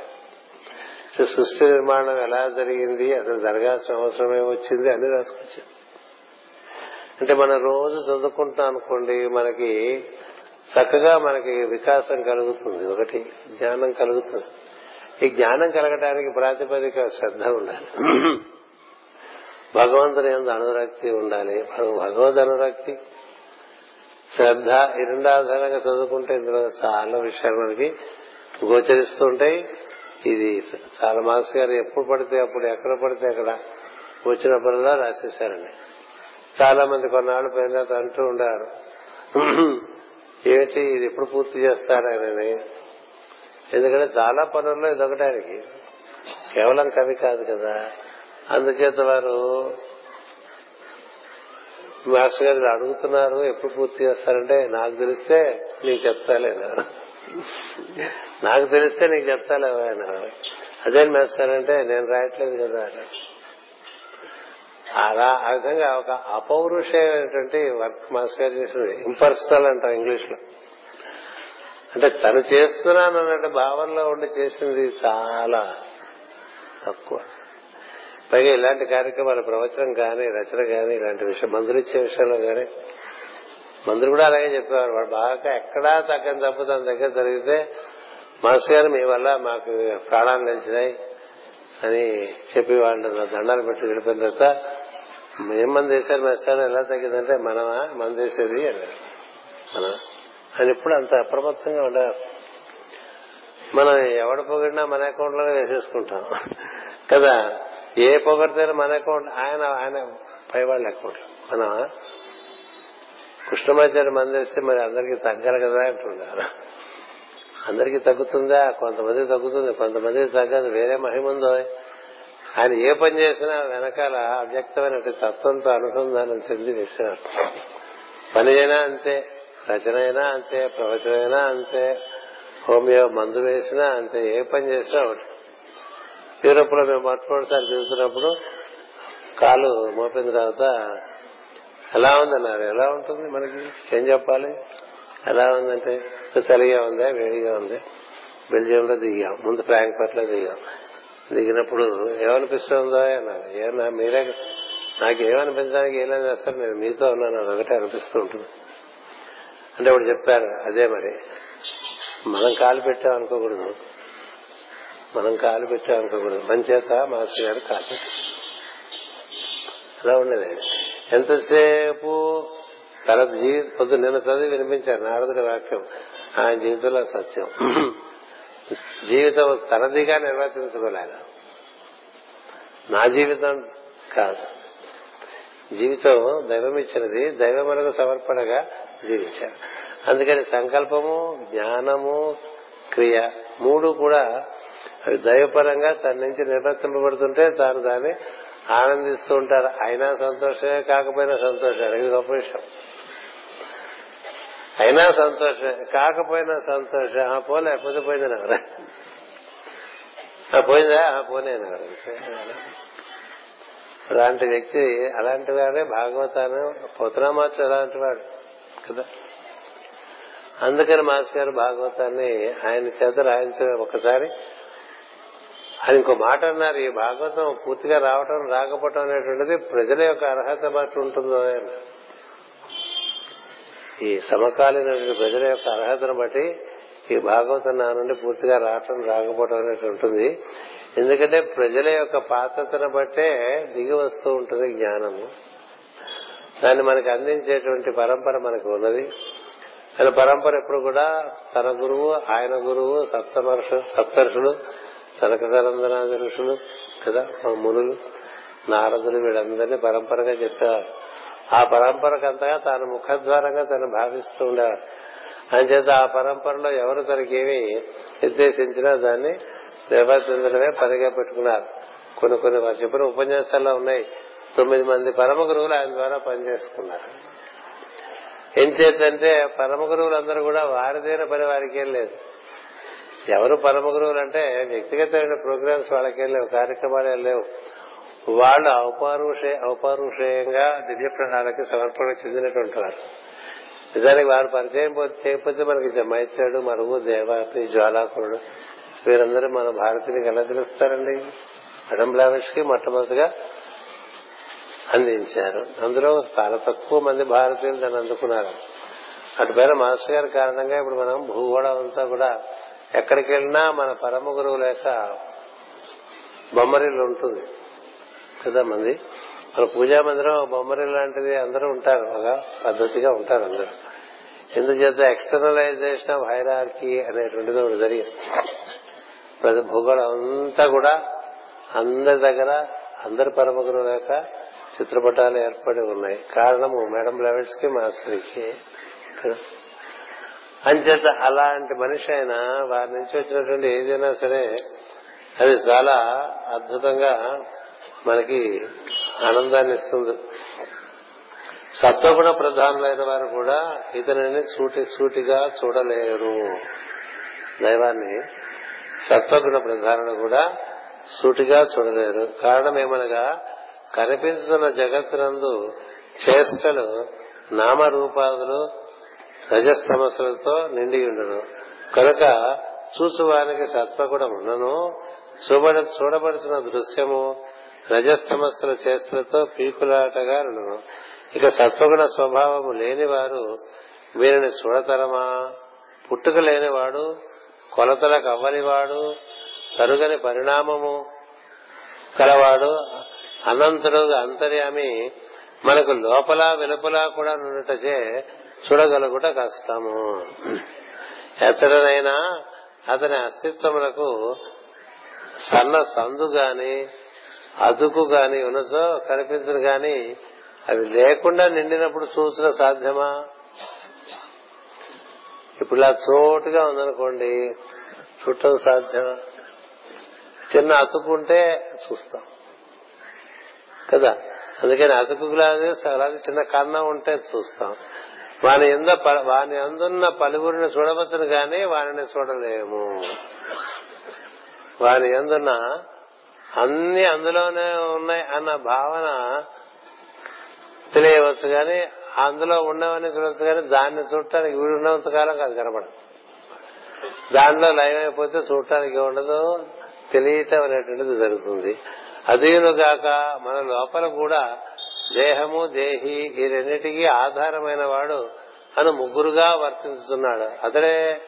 సృష్టి నిర్మాణం ఎలా జరిగింది అసలు జరగాల్సిన అవసరం ఏమొచ్చింది అని రాసుకొచ్చారు. అంటే మనం రోజు చదువుకుంటాం అనుకోండి మనకి చక్కగా మనకి వికాసం కలుగుతుంది ఒకటి జ్ఞానం కలుగుతుంది. ఈ జ్ఞానం కలగటానికి ప్రాతిపదిక శ్రద్ధ ఉండాలి. భగవంతుని ఎందు అనురక్తి ఉండాలి. భగవద్ అనురక్తి. శ్రద్ధ ఈ రెండు ఆధారంగా చదువుకుంటే ఇందులో చాలా విషయాలు మనకి గోచరిస్తూ ఉంటాయి. ఇది చాలా మాస్ గారు ఎప్పుడు పడితే అప్పుడు ఎక్కడ పడితే అక్కడ వచ్చినప్పుడల్లా రాసేశారండి. చాలా మంది కొన్నాళ్ళు పోయిన తర్వాత అంటూ ఉండారు ఏమిటి ఇది ఎప్పుడు పూర్తి చేస్తారు చేస్తారని ఎందుకంటే చాలా పనుల్లో ఇదొకటానికి కేవలం కవి కాదు కదా. అందుచేత వారు మాస్టర్ గారు అడుగుతున్నారు ఎప్పుడు పూర్తి చేస్తారంటే నాకు తెలిస్తే నీకు చెప్తాలేనా నాకు తెలిస్తే నీకు చెప్తాలేవా ఆయన అదేం మేస్తారంటే నేను రాయట్లేదు కదా అలా ఆ విధంగా ఒక అపౌరుషమైనటువంటి వర్క్ మాస్టర్ గారు చేసింది. ఇంపర్సనల్ అంటాం ఇంగ్లీష్లో అంటే తను చేస్తున్నాను అన్నట్టు భావనలో ఉండి చేసింది చాలా తక్కువ. పైగా ఇలాంటి కార్యక్రమాలు ప్రవచనం కానీ రచన కానీ ఇలాంటి విషయం మందులు ఇచ్చే విషయంలో కానీ మందులు కూడా అలాగే చెప్పేవారు. వాడు బాగా ఎక్కడా తగ్గని తప్పు తన దగ్గర జరిగితే మాస్టర్ గారు మీ వల్ల మాకు ప్రాణాలు నిలిచినాయి అని చెప్పి వాళ్ళు దండాలు పెట్టి వెళ్ళిపోయిన తర్వాత మేము మంది వేశారు ఎలా తగ్గిందంటే మనమా? మన వేసేది అన్నారు. అని ఎప్పుడు అంత అప్రమత్తంగా ఉండరు. మనం ఎవడ పొగిడినా మన అకౌంట్లోనే వేసేసుకుంటాం. కదా? ఏ పొగడితేనే మన అకౌంట్ ఆయన ఆయన పైవాళ్ళ అకౌంట్. మన కృష్ణమాచార్య మందేస్తే మరి అందరికి తగ్గాలి కదా అంటున్నారు. అందరికి తగ్గుతుందా? కొంతమంది తగ్గుతుంది కొంతమంది తగ్గదు వేరే మహిముందో ఆయన ఏ పని చేసినా వెనకాల అవ్యక్తమైన తత్వంతో అనుసంధానం చెంది వేసినారు పని అయినా అంతే రచన అయినా అంతే ప్రవచనైనా అయినా అంతే హోమియో మందు వేసినా అంతే ఏ పని చేసినా ఒకటి. యూరోప్లో మేము మొట్టమొదటిసారి తిరుగుతున్నప్పుడు కాలు మోపిన తర్వాత ఎలా ఉందన్నారు? ఎలా ఉంటుంది మనకి? ఏం చెప్పాలి? ఎలా ఉందంటే చలిగా ఉందా? వేడిగా ఉంది. బెల్జియం లో దిగాం. ముందు ఫ్రాంక్ఫర్ట్లో దిగాం. దిగినప్పుడు ఏమనిపిస్తుందో అన్నారు. ఏమన్నా మీరే నాకు ఏమనిపించడానికి ఏం లేదు అసలు. నేను మీతో ఉన్నాను. అది ఒకటే అనిపిస్తూ ఉంటుంది. అంటే ఇప్పుడు చెప్పారు అదే మరి. మనం కాలు పెట్టాం అనుకోకూడదు మనం కాలు పెట్టాం అనుకోకూడదు. మన మాస్టర్ గారు కాలు పెట్టారు అలా ఉండేది. ఎంతసేపు తన జీవిత పొద్దు నిన్న చదివి వినిపించారు నారదుడి వాక్యం. ఆయన జీవితంలో సత్యం. జీవితం తనదిగా నిర్వర్తించుకోలేదు. నా జీవితం కాదు. జీవితం దైవం ఇచ్చినది దైవం సమర్పణగా జీవించారు. అందుకని సంకల్పము జ్ఞానము క్రియ మూడు కూడా అవి దైవపరంగా తన నుంచి నిర్వర్తింపబడుతుంటే తాను దాన్ని ఆనందిస్తూ ఉంటారు. అయినా సంతోషమే కాకపోయినా సంతోషమే ఇది గొప్ప విషయం. అయినా సంతోషమే కాకపోయినా సంతోషం. ఆ పోలే పొద్దు పోయిందని నగర పోయిందా? పోనే అలాంటి వ్యక్తి అలాంటి వాడే భాగవతాన్ని పోతనామాచు అలాంటి వాడు కదా. అందుకని మాస్ గారు భాగవతాన్ని ఆయన చేత రాయించ ఒకసారి అని ఇంకో మాట అన్నారు ఈ భాగవతం పూర్తిగా రావటం రాకపోవటం అనేటువంటిది ప్రజల యొక్క అర్హత బట్టి ఉంటుందో ఈ సమకాలీన ప్రజల యొక్క అర్హతను బట్టి ఈ భాగవతం నా నుండి పూర్తిగా రావటం రాకపోవటం అనేది ఉంటుంది. ఎందుకంటే ప్రజల యొక్క పాత్రతను బట్టే దిగి వస్తూ ఉంటుంది జ్ఞానము. దాన్ని మనకు అందించేటువంటి పరంపర మనకు ఉన్నది. ఆయన పరంపర ఎప్పుడు కూడా తన గురువు ఆయన గురువు సప్తమర్షు సప్తర్షులు సనక సరంధనాది ఋషులు కదా మునులు నారదులు వీళ్ళందరినీ పరంపరగా చెప్పేవారు. ఆ పరంపరకంతగా తాను ముఖద్వారంగా తను భావిస్తూ ఉండేవారు అంచేత ఆ పరంపరలో ఎవరు తనకేమి నిర్దేశించినా దాన్ని నిర్వర్తించడమే పనిగా పెట్టుకున్నారు. కొన్ని కొన్ని వారు చెప్పిన ఉపన్యాసాల్లో ఉన్నాయి. తొమ్మిది మంది పరమ గురువులు ఆయన ద్వారా పనిచేసుకున్నారు. ఏం చేద్దంటే పరమ గురువులందరూ కూడా వారిదైన పని వారికేం లేదు. ఎవరు పరమ గురువులు అంటే వ్యక్తిగతమైన ప్రోగ్రామ్స్ వాళ్ళకేం లేవు కార్యక్రమాలు లేవు. వాళ్ళు ఔపారుషే ఔపారుషేయంగా దివ్య ప్రాణాలకి సమర్పణ చెందినటువంటి వారు నిజానికి వారు పరిచయం చేయకపోతే మనకి మైత్రుడు మరుగు దేవాపి జ్వాలాకురుడు వీరందరూ మన భారతీయునికి ఎలా తెలుస్తారండి? అడం కి మొట్టమొదటిగా అందించారు. అందులో చాలా తక్కువ మంది భారతీయులు దాన్ని అందుకున్నారు. అటుపైన మాస్టర్ గారి కారణంగా ఇప్పుడు మనం భూగోళం అంతా కూడా ఎక్కడికి వెళ్ళినా మన పరమ గురువు లేక బొమ్మరిల్లు ఉంటుంది. కదా మంది? మన పూజా మందిరం బొమ్మరిల్లు లాంటిది అందరూ ఉంటారు. బాగా పద్ధతిగా ఉంటారు అందరూ. ఎందుచేత ఎక్స్టర్నలైజేషన్ ఆఫ్ హైరార్కీ అనేటువంటిది ఒకటి జరిగింది. ప్రతి భూగోళం అంతా కూడా అందరి దగ్గర అందరి పరమ గురువు లేక చిత్రపటాలు ఏర్పడి ఉన్నాయి. కారణము మేడం లెవెల్స్కి మాస్టర్కి అంచేత అలాంటి మనిషి అయినా వారి నుంచి వచ్చినటువంటి ఏదైనా సరే అది చాలా అద్భుతంగా మనకి ఆనందాన్ని ఇస్తుంది. సత్వగుణ ప్రధానులైన వారు కూడా ఇతనిని సూటి సూటిగా చూడలేరు. దైవాన్ని సత్వగుణ ప్రధానులు కూడా సూటిగా చూడలేరు. కారణం ఏమనగా కనిపిస్తున్న జగత్తునందు చేష్టలు నామరూపాదులు రజస్తమస్సులతో నిండి ఉండను. కనుక చూసువానికి సత్వగుణం ఉన్నను చూబడ చూడబడుతున్న దృశ్యము రజస్తమస్సుల చేష్టలతో పీకులాటగా ఉండను ఇక సత్వగుణ స్వభావము లేని వారు వీరిని చూడతరమా? పుట్టుక లేనివాడు కొలతలకు అవ్వనివాడు తరుగని పరిణామము కలవాడు అనంతుడు అంతర్యామి మనకు లోపల వెలుపల కూడా నుండుటచే చూడగలుగుట కష్టము. ఎతడనైనా అతని అస్తిత్వములకు సన్న సందు గాని అదుకు గాని ఉన్నచో కనిపించను గాని అవి లేకుండా నిండినప్పుడు చూసిన సాధ్యమా? ఇప్పుడు ఇలా చోటుగా ఉందనుకోండి చుట్టం సాధ్యమా? చిన్న అతుకుంటే చూస్తాం. కదా? అందుకని అతుకులాగే అలాగే చిన్న కన్న ఉంటే చూస్తాం. వాని వాని అందున్న పలువురిని చూడవచ్చును గాని వారిని చూడలేము. వాని ఎందున్న అన్ని అందులోనే ఉన్నాయి అన్న భావన తెలియవచ్చు గాని అందులో ఉండవని చూడవచ్చు కానీ దాన్ని చూడటానికి వీడు ఉన్నంత కాలం కాదు కనపడదు దానిలో లయం అయిపోతే చూడటానికి ఉండదు తెలియటం అనేటువంటిది జరుగుతుంది. అదీను కాక మన లోపల కూడా దేహము దేహి ఈ రెండింటికి ఆధారమైన వాడు అని ముగ్గురుగా వర్తించుతున్నాడు. అతడే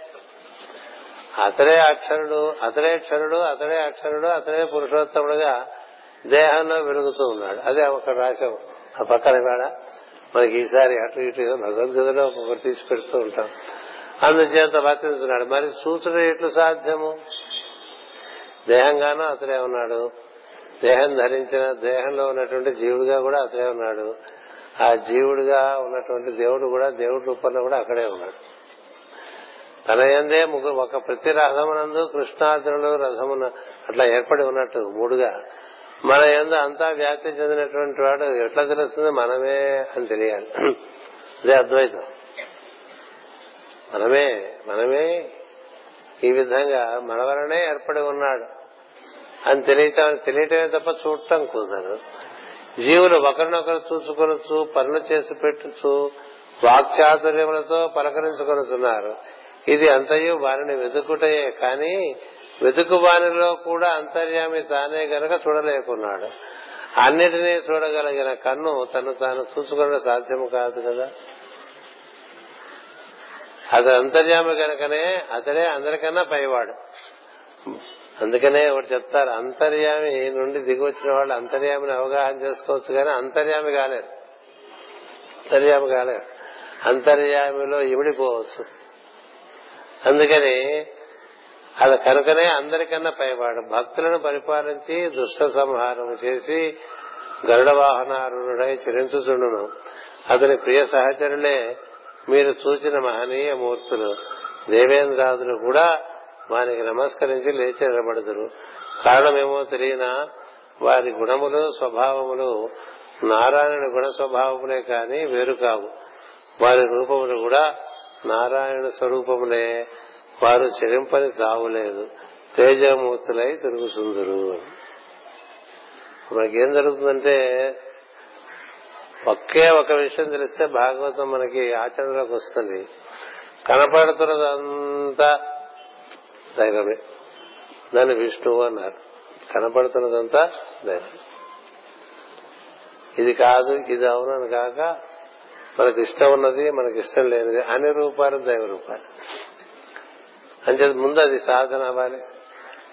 అతడే అక్షరుడు అతడే క్షరుడు అతడే అక్షరుడు అతడే పురుషోత్తముడుగా దేహంలో వెలుగుతూ ఉన్నాడు. అదే ఒక రాశం ఆ పక్కన వేడ మనకి ఈసారి అటు ఇటు భగవద్గీతలో ఒకటి తీసి పెడుతూ ఉంటాం. అందుచేత వర్తిస్తున్నాడు మరి సూచన ఎట్లు సాధ్యము? దేహంగానూ అతడే ఉన్నాడు. దేహం ధరించిన దేహంలో ఉన్నటువంటి జీవుడిగా కూడా అతడే ఉన్నాడు. ఆ జీవుడిగా ఉన్నటువంటి దేవుడు కూడా దేవుడి రూపంలో కూడా అక్కడే ఉన్నాడు. తన ఎందే ముగ్గురు ఒక ప్రతి రథమునందు కృష్ణార్జునుడు రథమున అట్లా ఏర్పడి ఉన్నట్టు మూడుగా. మన ఎందు అంతా వ్యాప్తి చెందినటువంటి వాడు ఎట్లా తెలుస్తుంది? మనమే అని తెలియాలి. అదే అద్వైతం. మనమే మనమే ఈ విధంగా మన వలనే ఏర్పడి ఉన్నాడు. అని తెలియటం తెలియటమే తప్ప చూడటం కుదరదు. జీవులు ఒకరినొకరు చూసుకొనొచ్చు పనులు చేసి పెట్టచ్చు వాక్చాతుర్యములతో పలకరించుకొనుచున్నారు. ఇది అంతయు వారిని వెతుకుటయే కానీ వెతుకు వారిలో కూడా అంతర్యామి తానే గనక చూడలేకున్నాడు. అన్నిటినీ చూడగలిగిన కన్ను తను తాను చూసుకున్న సాధ్యము కాదు కదా. అతడు అంతర్యామి కనుకనే అతడే అందరికన్నా పైవాడు. అందుకనే ఒకటి చెప్తారు అంతర్యామి నుండి దిగి వచ్చిన వాళ్ళు అంతర్యామిని అవగాహన చేసుకోవచ్చు కానీ అంతర్యామి కాలేరు. అంతర్యామి కాలేరు. అంతర్యామిలో ఇమిడిపోవచ్చు అందుకని అది కనుకనే అందరికన్నా పైవాడు. భక్తులను పరిపాలించి దుష్ట సంహారం చేసి గరుడ వాహనారుడై చిరించుచుండును. అతని ప్రియ సహచరులే మీరు చూచిన మహనీయ మూర్తులు. దేవేంద్రాదులు కూడా వారికి నమస్కరించి లేచి నిలబడదురు కారణమేమో తెలియనా వారి గుణములు స్వభావములు నారాయణ గుణ స్వభావములే కాని వేరు కావు. వారి రూపములు కూడా నారాయణ స్వరూపములే. వారు చెరింపని తావులేదు. తేజమూర్తులై తిరుగుతుందరు మనకేం జరుగుతుందంటే ఒకే ఒక విషయం తెలిస్తే భాగవతం మనకి ఆచరణలోకి వస్తుంది. కనపడుతున్నదంతా దైవమే దాన్ని విష్ణువు అన్నారు. కనపడుతున్నదంతా దైవం ఇది కాదు ఇది అవునని కాక మనకి ఇష్టం ఉన్నది మనకి ఇష్టం లేనిది అన్ని రూపాలు దైవ రూపాలు. అంచేది ముందు అది సాధన అవ్వాలి.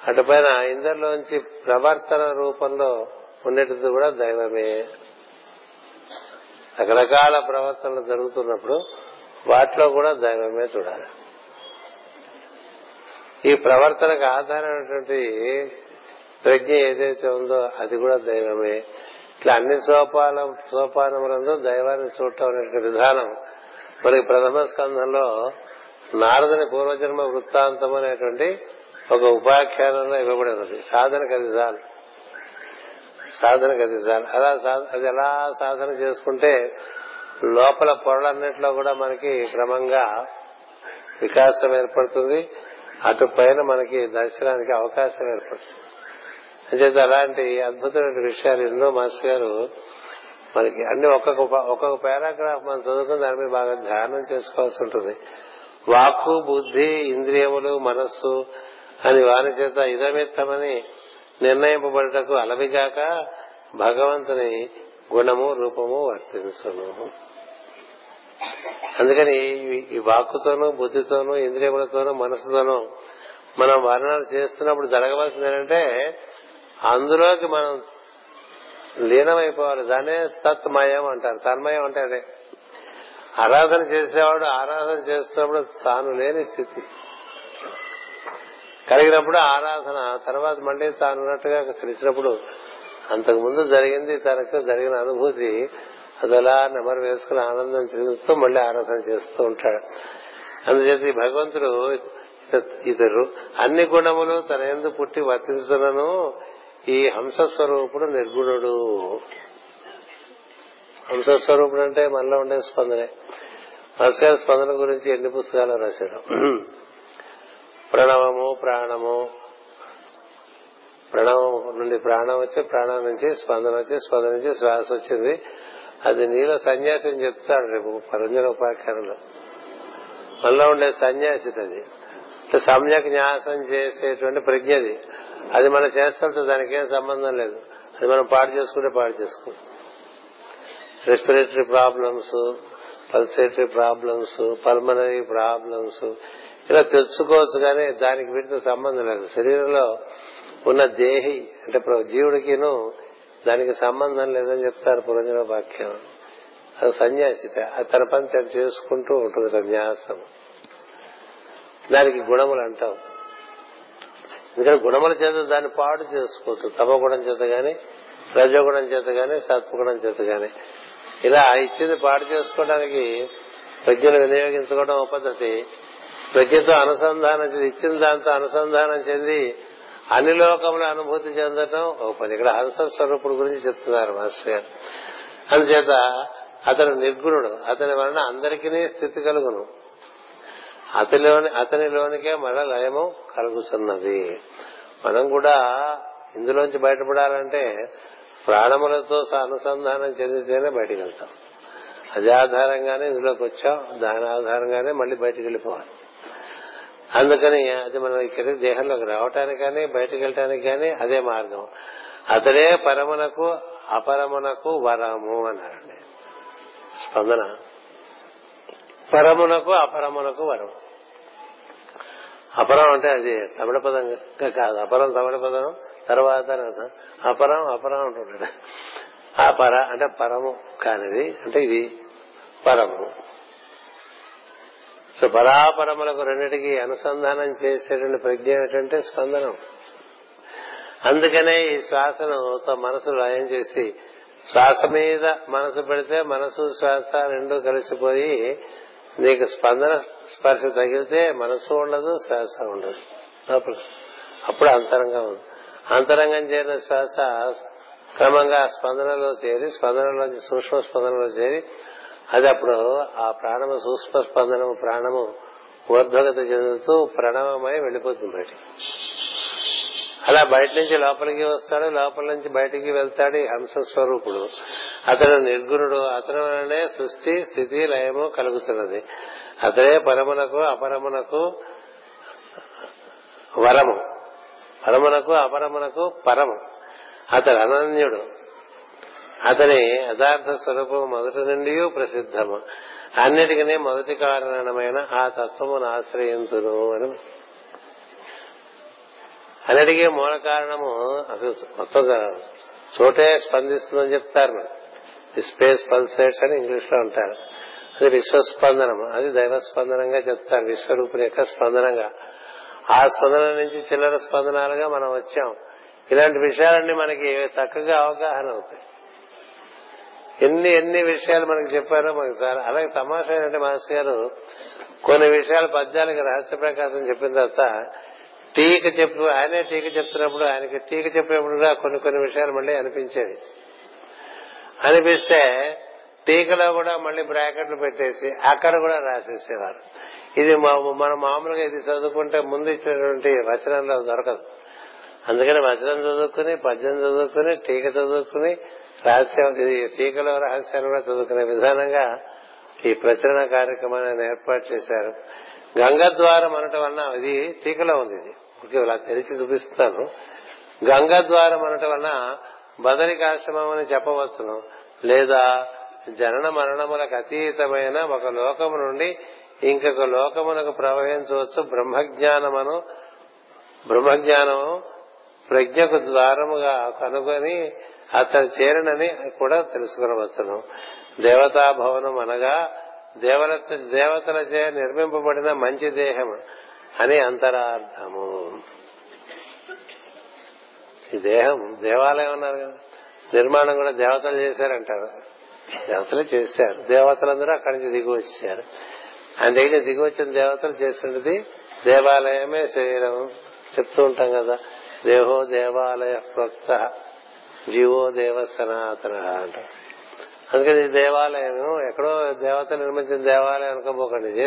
అటుపైన ఇందరిలోంచి ప్రవర్తన రూపంలో ఉండేటది కూడా దైవమే. రకరకాల ప్రవర్తనలు జరుగుతున్నప్పుడు వాటిలో కూడా దైవమే చూడాలి. ఈ ప్రవర్తనకు ఆధారమైనటువంటి ప్రజ్ఞ ఏదైతే ఉందో అది కూడా దైవమే. ఇట్లా అన్ని సోపాన సోపానములందు దైవాన్ని చూడటం అనేటువంటి విధానం మనకి ప్రథమ స్కంధంలో నారదుని పూర్వజన్మ వృత్తాంతం అనేటువంటి ఒక ఉపాఖ్యానంలో ఇవ్వబడి ఉన్నది సాధన అది చాలు. సాధనకు అది చాలు. అలా అది ఎలా సాధన చేసుకుంటే లోపల పొరలన్నింటిలో కూడా మనకి క్రమంగా వికాసం ఏర్పడుతుంది. అటు పైన మనకి దర్శనానికి అవకాశం ఏర్పడుతుంది. అంచేత అలాంటి అద్భుతమైన విషయాలు ఎన్నో మాస్టర్ గారు మనకి అన్ని ఒక్కొక్క ఒక్కొక్క పారాగ్రాఫ్ మనం చదువుకుని దాని మీద బాగా ధ్యానం చేసుకోవాల్సి ఉంటుంది. వాక్కు బుద్ధి ఇంద్రియములు మనస్సు అని వారి చేత ఇదమిత్తమని నిర్ణయింపబడటకు అలవిగాక భగవంతుని గుణము రూపము వర్తించును. అందుకని ఈ వాక్కుతోనూ బుద్ధితోనూ ఇంద్రియములతోనూ మనసుతోనూ మనం వర్ణన చేస్తున్నప్పుడు జరగవలసింది ఏంటంటే అందులోకి మనం లీనమైపోవాలి. దానే తత్మయం అంటారు. తన్మయం అంటే అదే. ఆరాధన చేసేవాడు ఆరాధన చేస్తున్నప్పుడు తాను లేని స్థితి. కలిగినప్పుడు ఆరాధన తర్వాత మళ్ళీ తాను ఉన్నట్టుగా తెలిసినప్పుడు అంతకు ముందు జరిగింది తనకు జరిగిన అనుభూతి అదలా నెమరు వేసుకుని ఆనందం చెందుతూ మళ్ళీ ఆరాధన చేస్తూ ఉంటాడు. అందుచేత ఈ భగవంతుడు ఇతరు అన్ని గుణములు తన ఎందు పుట్టి వర్తించుతున్నను ఈ హంసస్వరూపుడు నిర్గుణుడు. హంసస్వరూపుడు అంటే మనలో ఉండే స్పందనే. రష్యా స్పందన గురించి ఎన్ని పుస్తకాలు రాశాడు? ప్రణవము ప్రాణము. ప్రణవం నుండి ప్రాణం వచ్చి ప్రాణం నుంచి స్పందన వచ్చి స్పందన నుంచి శ్వాస వచ్చింది. అది నీలో సన్యాసం చెప్తాడు రేపు పరంజన ఉపాఖ్యానంలో. మనలో ఉండే సన్యాసి అది. సమ్యక్ న్యాసం చేసేటువంటి ప్రజ్ఞది అది. మన చేష్టలతో దానికేం సంబంధం లేదు. అది మనం పాడు చేసుకుంటే పాడు చేసుకుంటాం. Respiratory problems pulsatory problems pulmonary problems ఇలా తెచ్చుకోవచ్చు కానీ దానికి వీటితో సంబంధం లేదు. శరీరంలో ఉన్న దేహి అంటే జీవుడికిను దానికి సంబంధం లేదని చెప్తారు పురంజన వాక్యం. అది సన్యాసి తన పని తను చేసుకుంటూ ఉంటుంది సన్యాసం దానికి గుణములు అంటాం. ఎందుకంటే గుణముల చేత దాన్ని పాడు చేసుకోవచ్చు తమగుణం చేత గాని రజోగుణం చేత గాని సత్వగుణం చేత గాని. ఇలా ఇచ్చింది పాడు చేసుకోవడానికి ప్రజ్ఞను వినియోగించుకోవడం ఒక పద్ధతి. ప్రజ్ఞతో అనుసంధానం ఇచ్చిన దాంతో అనుసంధానం చెంది అన్ని లోకములు అనుభూతి చెందటం ఒక పని ఇక్కడ హంస స్వరూపుడు గురించి చెప్తున్నారు మాస్టర్ గారు. అందుచేత అతను నిర్గుణుడు. అతని వలన అందరికీ స్థితి కలుగును. అతనిలోని అతనిలోనికే మన లయము కలుగుతున్నది. మనం కూడా ఇందులోంచి బయటపడాలంటే ప్రాణములతో అనుసంధానం చెందితేనే బయటకు వెళ్తాం. అది ఆధారంగానే ఇందులోకి వచ్చాం. దాని ఆధారంగానే మళ్ళీ బయటకు వెళ్ళిపోవాలి. అందుకని అది మనం ఇక్కడ దేహంలోకి రావటానికి కానీ బయటకు వెళ్ళటానికి కానీ అదే మార్గం. అతడే పరమునకు అపరమునకు వరము అన్నారండి. స్పందన? పరమునకు అపరమునకు వరం. అపరం అంటే అది తమిళ పదం కాదు. అపరం తమిళ పదం తర్వాత అపరం అపరం అంటుంటాడు. అపర అంటే పరము కానిది అంటే ఇది పరము. సో పరాపరములకు రెండింటికి అనుసంధానం చేసేటువంటి ప్రజ్ఞ ఏంటంటే స్పందనం. అందుకనే ఈ శ్వాసను మనసు లయం చేసి శ్వాస మీద మనసు పెడితే మనసు శ్వాస రెండు కలిసిపోయి నీకు స్పందన స్పర్శ తగిలితే మనసు ఉండదు శ్వాస ఉండదు. అప్పుడు అంతరంగం ఉంది. అంతరంగం చేరిన శ్వాస క్రమంగా స్పందనలో చేరి స్పందనలోంచి సూక్ష్మ స్పందనలో చేరి అది అప్పుడు ఆ ప్రాణము సూక్ష్మ స్పందనము ప్రాణము ఊర్ధ్వగత చెందుతూ ప్రణవమై వెళ్ళిపోతుంది బయట అలా బయట నుంచి లోపలికి వస్తాడు లోపల నుంచి బయటికి వెళ్తాడు హంస స్వరూపుడు. అతడు నిర్గుణుడు అతను వలనే సృష్టి స్థితి లయము కలుగుతున్నది. అతడే పరమునకు అపరమునకు వరము. పరమునకు అపరమునకు పరము. అతడు అనన్యుడు. అతని యథార్థ స్వరూపం మొదటి నుండి ప్రసిద్ధము. అన్నిటికనే మొదటి కారణమైన ఆ తత్వమును ఆశ్రయించును అని. అన్నిటికీ మూల కారణము అసలు మొత్తం చోటే స్పందిస్తుందని చెప్తారు ది స్పేస్ పల్సేట్స్ అని ఇంగ్లీష్లో అంటారు. అది విశ్వస్పందనం అది దైవ స్పందనంగా చెప్తారు. విశ్వరూపుని యొక్క స్పందనంగా. ఆ స్పందన నుంచి చిల్లర స్పందనాలుగా మనం వచ్చాం. ఇలాంటి విషయాలన్నీ మనకి చక్కగా అవగాహన అవుతాయి. ఎన్ని ఎన్ని విషయాలు మనకి చెప్పారో మనకి చాలా అలాగే తమాషా ఏంటంటే మాస్టర్ గారు కొన్ని విషయాలు పద్యాలకి రహస్య ప్రకాశం చెప్పిన తర్వాత టీక చెప్పు ఆయనే టీక చెప్తున్నప్పుడు ఆయనకి టీక చెప్పినప్పుడు కూడా కొన్ని కొన్ని విషయాలు మళ్ళీ అనిపించేవి. అనిపిస్తే టీకలో కూడా మళ్ళీ బ్రాకెట్లు పెట్టేసి అక్కడ కూడా రాసేసేవారు. ఇది మనం మామూలుగా ఇది చదువుకుంటే ముందు ఇచ్చినటువంటి వచనంలో దొరకదు. అందుకని వచనం చదువుకుని పద్యం చదువుకుని టీక చదువుకుని రహస్యం టీకలో రహస్యాలు కూడా చదువుకునే విధానంగా ఈ ప్రచురణ కార్యక్రమాన్ని ఏర్పాటు చేశారు. గంగద్వారం అనటం వలన ఇది టీకలో ఉంది ఇది. ఓకే ఇలా తెరిచి చూపిస్తాను గంగద్వారం అనటం వలన బదరికాశ్రమం అని చెప్పవచ్చును. లేదా జనన మరణములకు అతీతమైన ఒక లోకము నుండి ఇంకొక లోకమునకు ప్రవహించవచ్చు బ్రహ్మజ్ఞానమును. బ్రహ్మజ్ఞానము ప్రజ్ఞకు ద్వారముగా కనుగొని అతను చేరనని కూడా తెలుసుకునవచ్చును దేవతా భవనం అనగా దేవల దేవతలచే నిర్మింపబడిన మంచి దేహం అని అంతరార్థము. ఈ దేహం దేవాలయం అన్నారు కదా. నిర్మాణం కూడా దేవతలు చేశారంటారు. దేవతలు చేశారు. దేవతలందరూ అక్కడి నుంచి దిగి వచ్చారు. ఆయన దగ్గర దిగి వచ్చిన దేవతలు చేసినది దేవాలయమే శరీరం. చెప్తూ ఉంటాం కదా. దేహో దేవాలయ ప్రోక్త. జీవో దేవ సనాతన అంట. అందుకని దేవాలయం ఎక్కడో దేవత నిర్మించిన దేవాలయం అనుకోబోకండి.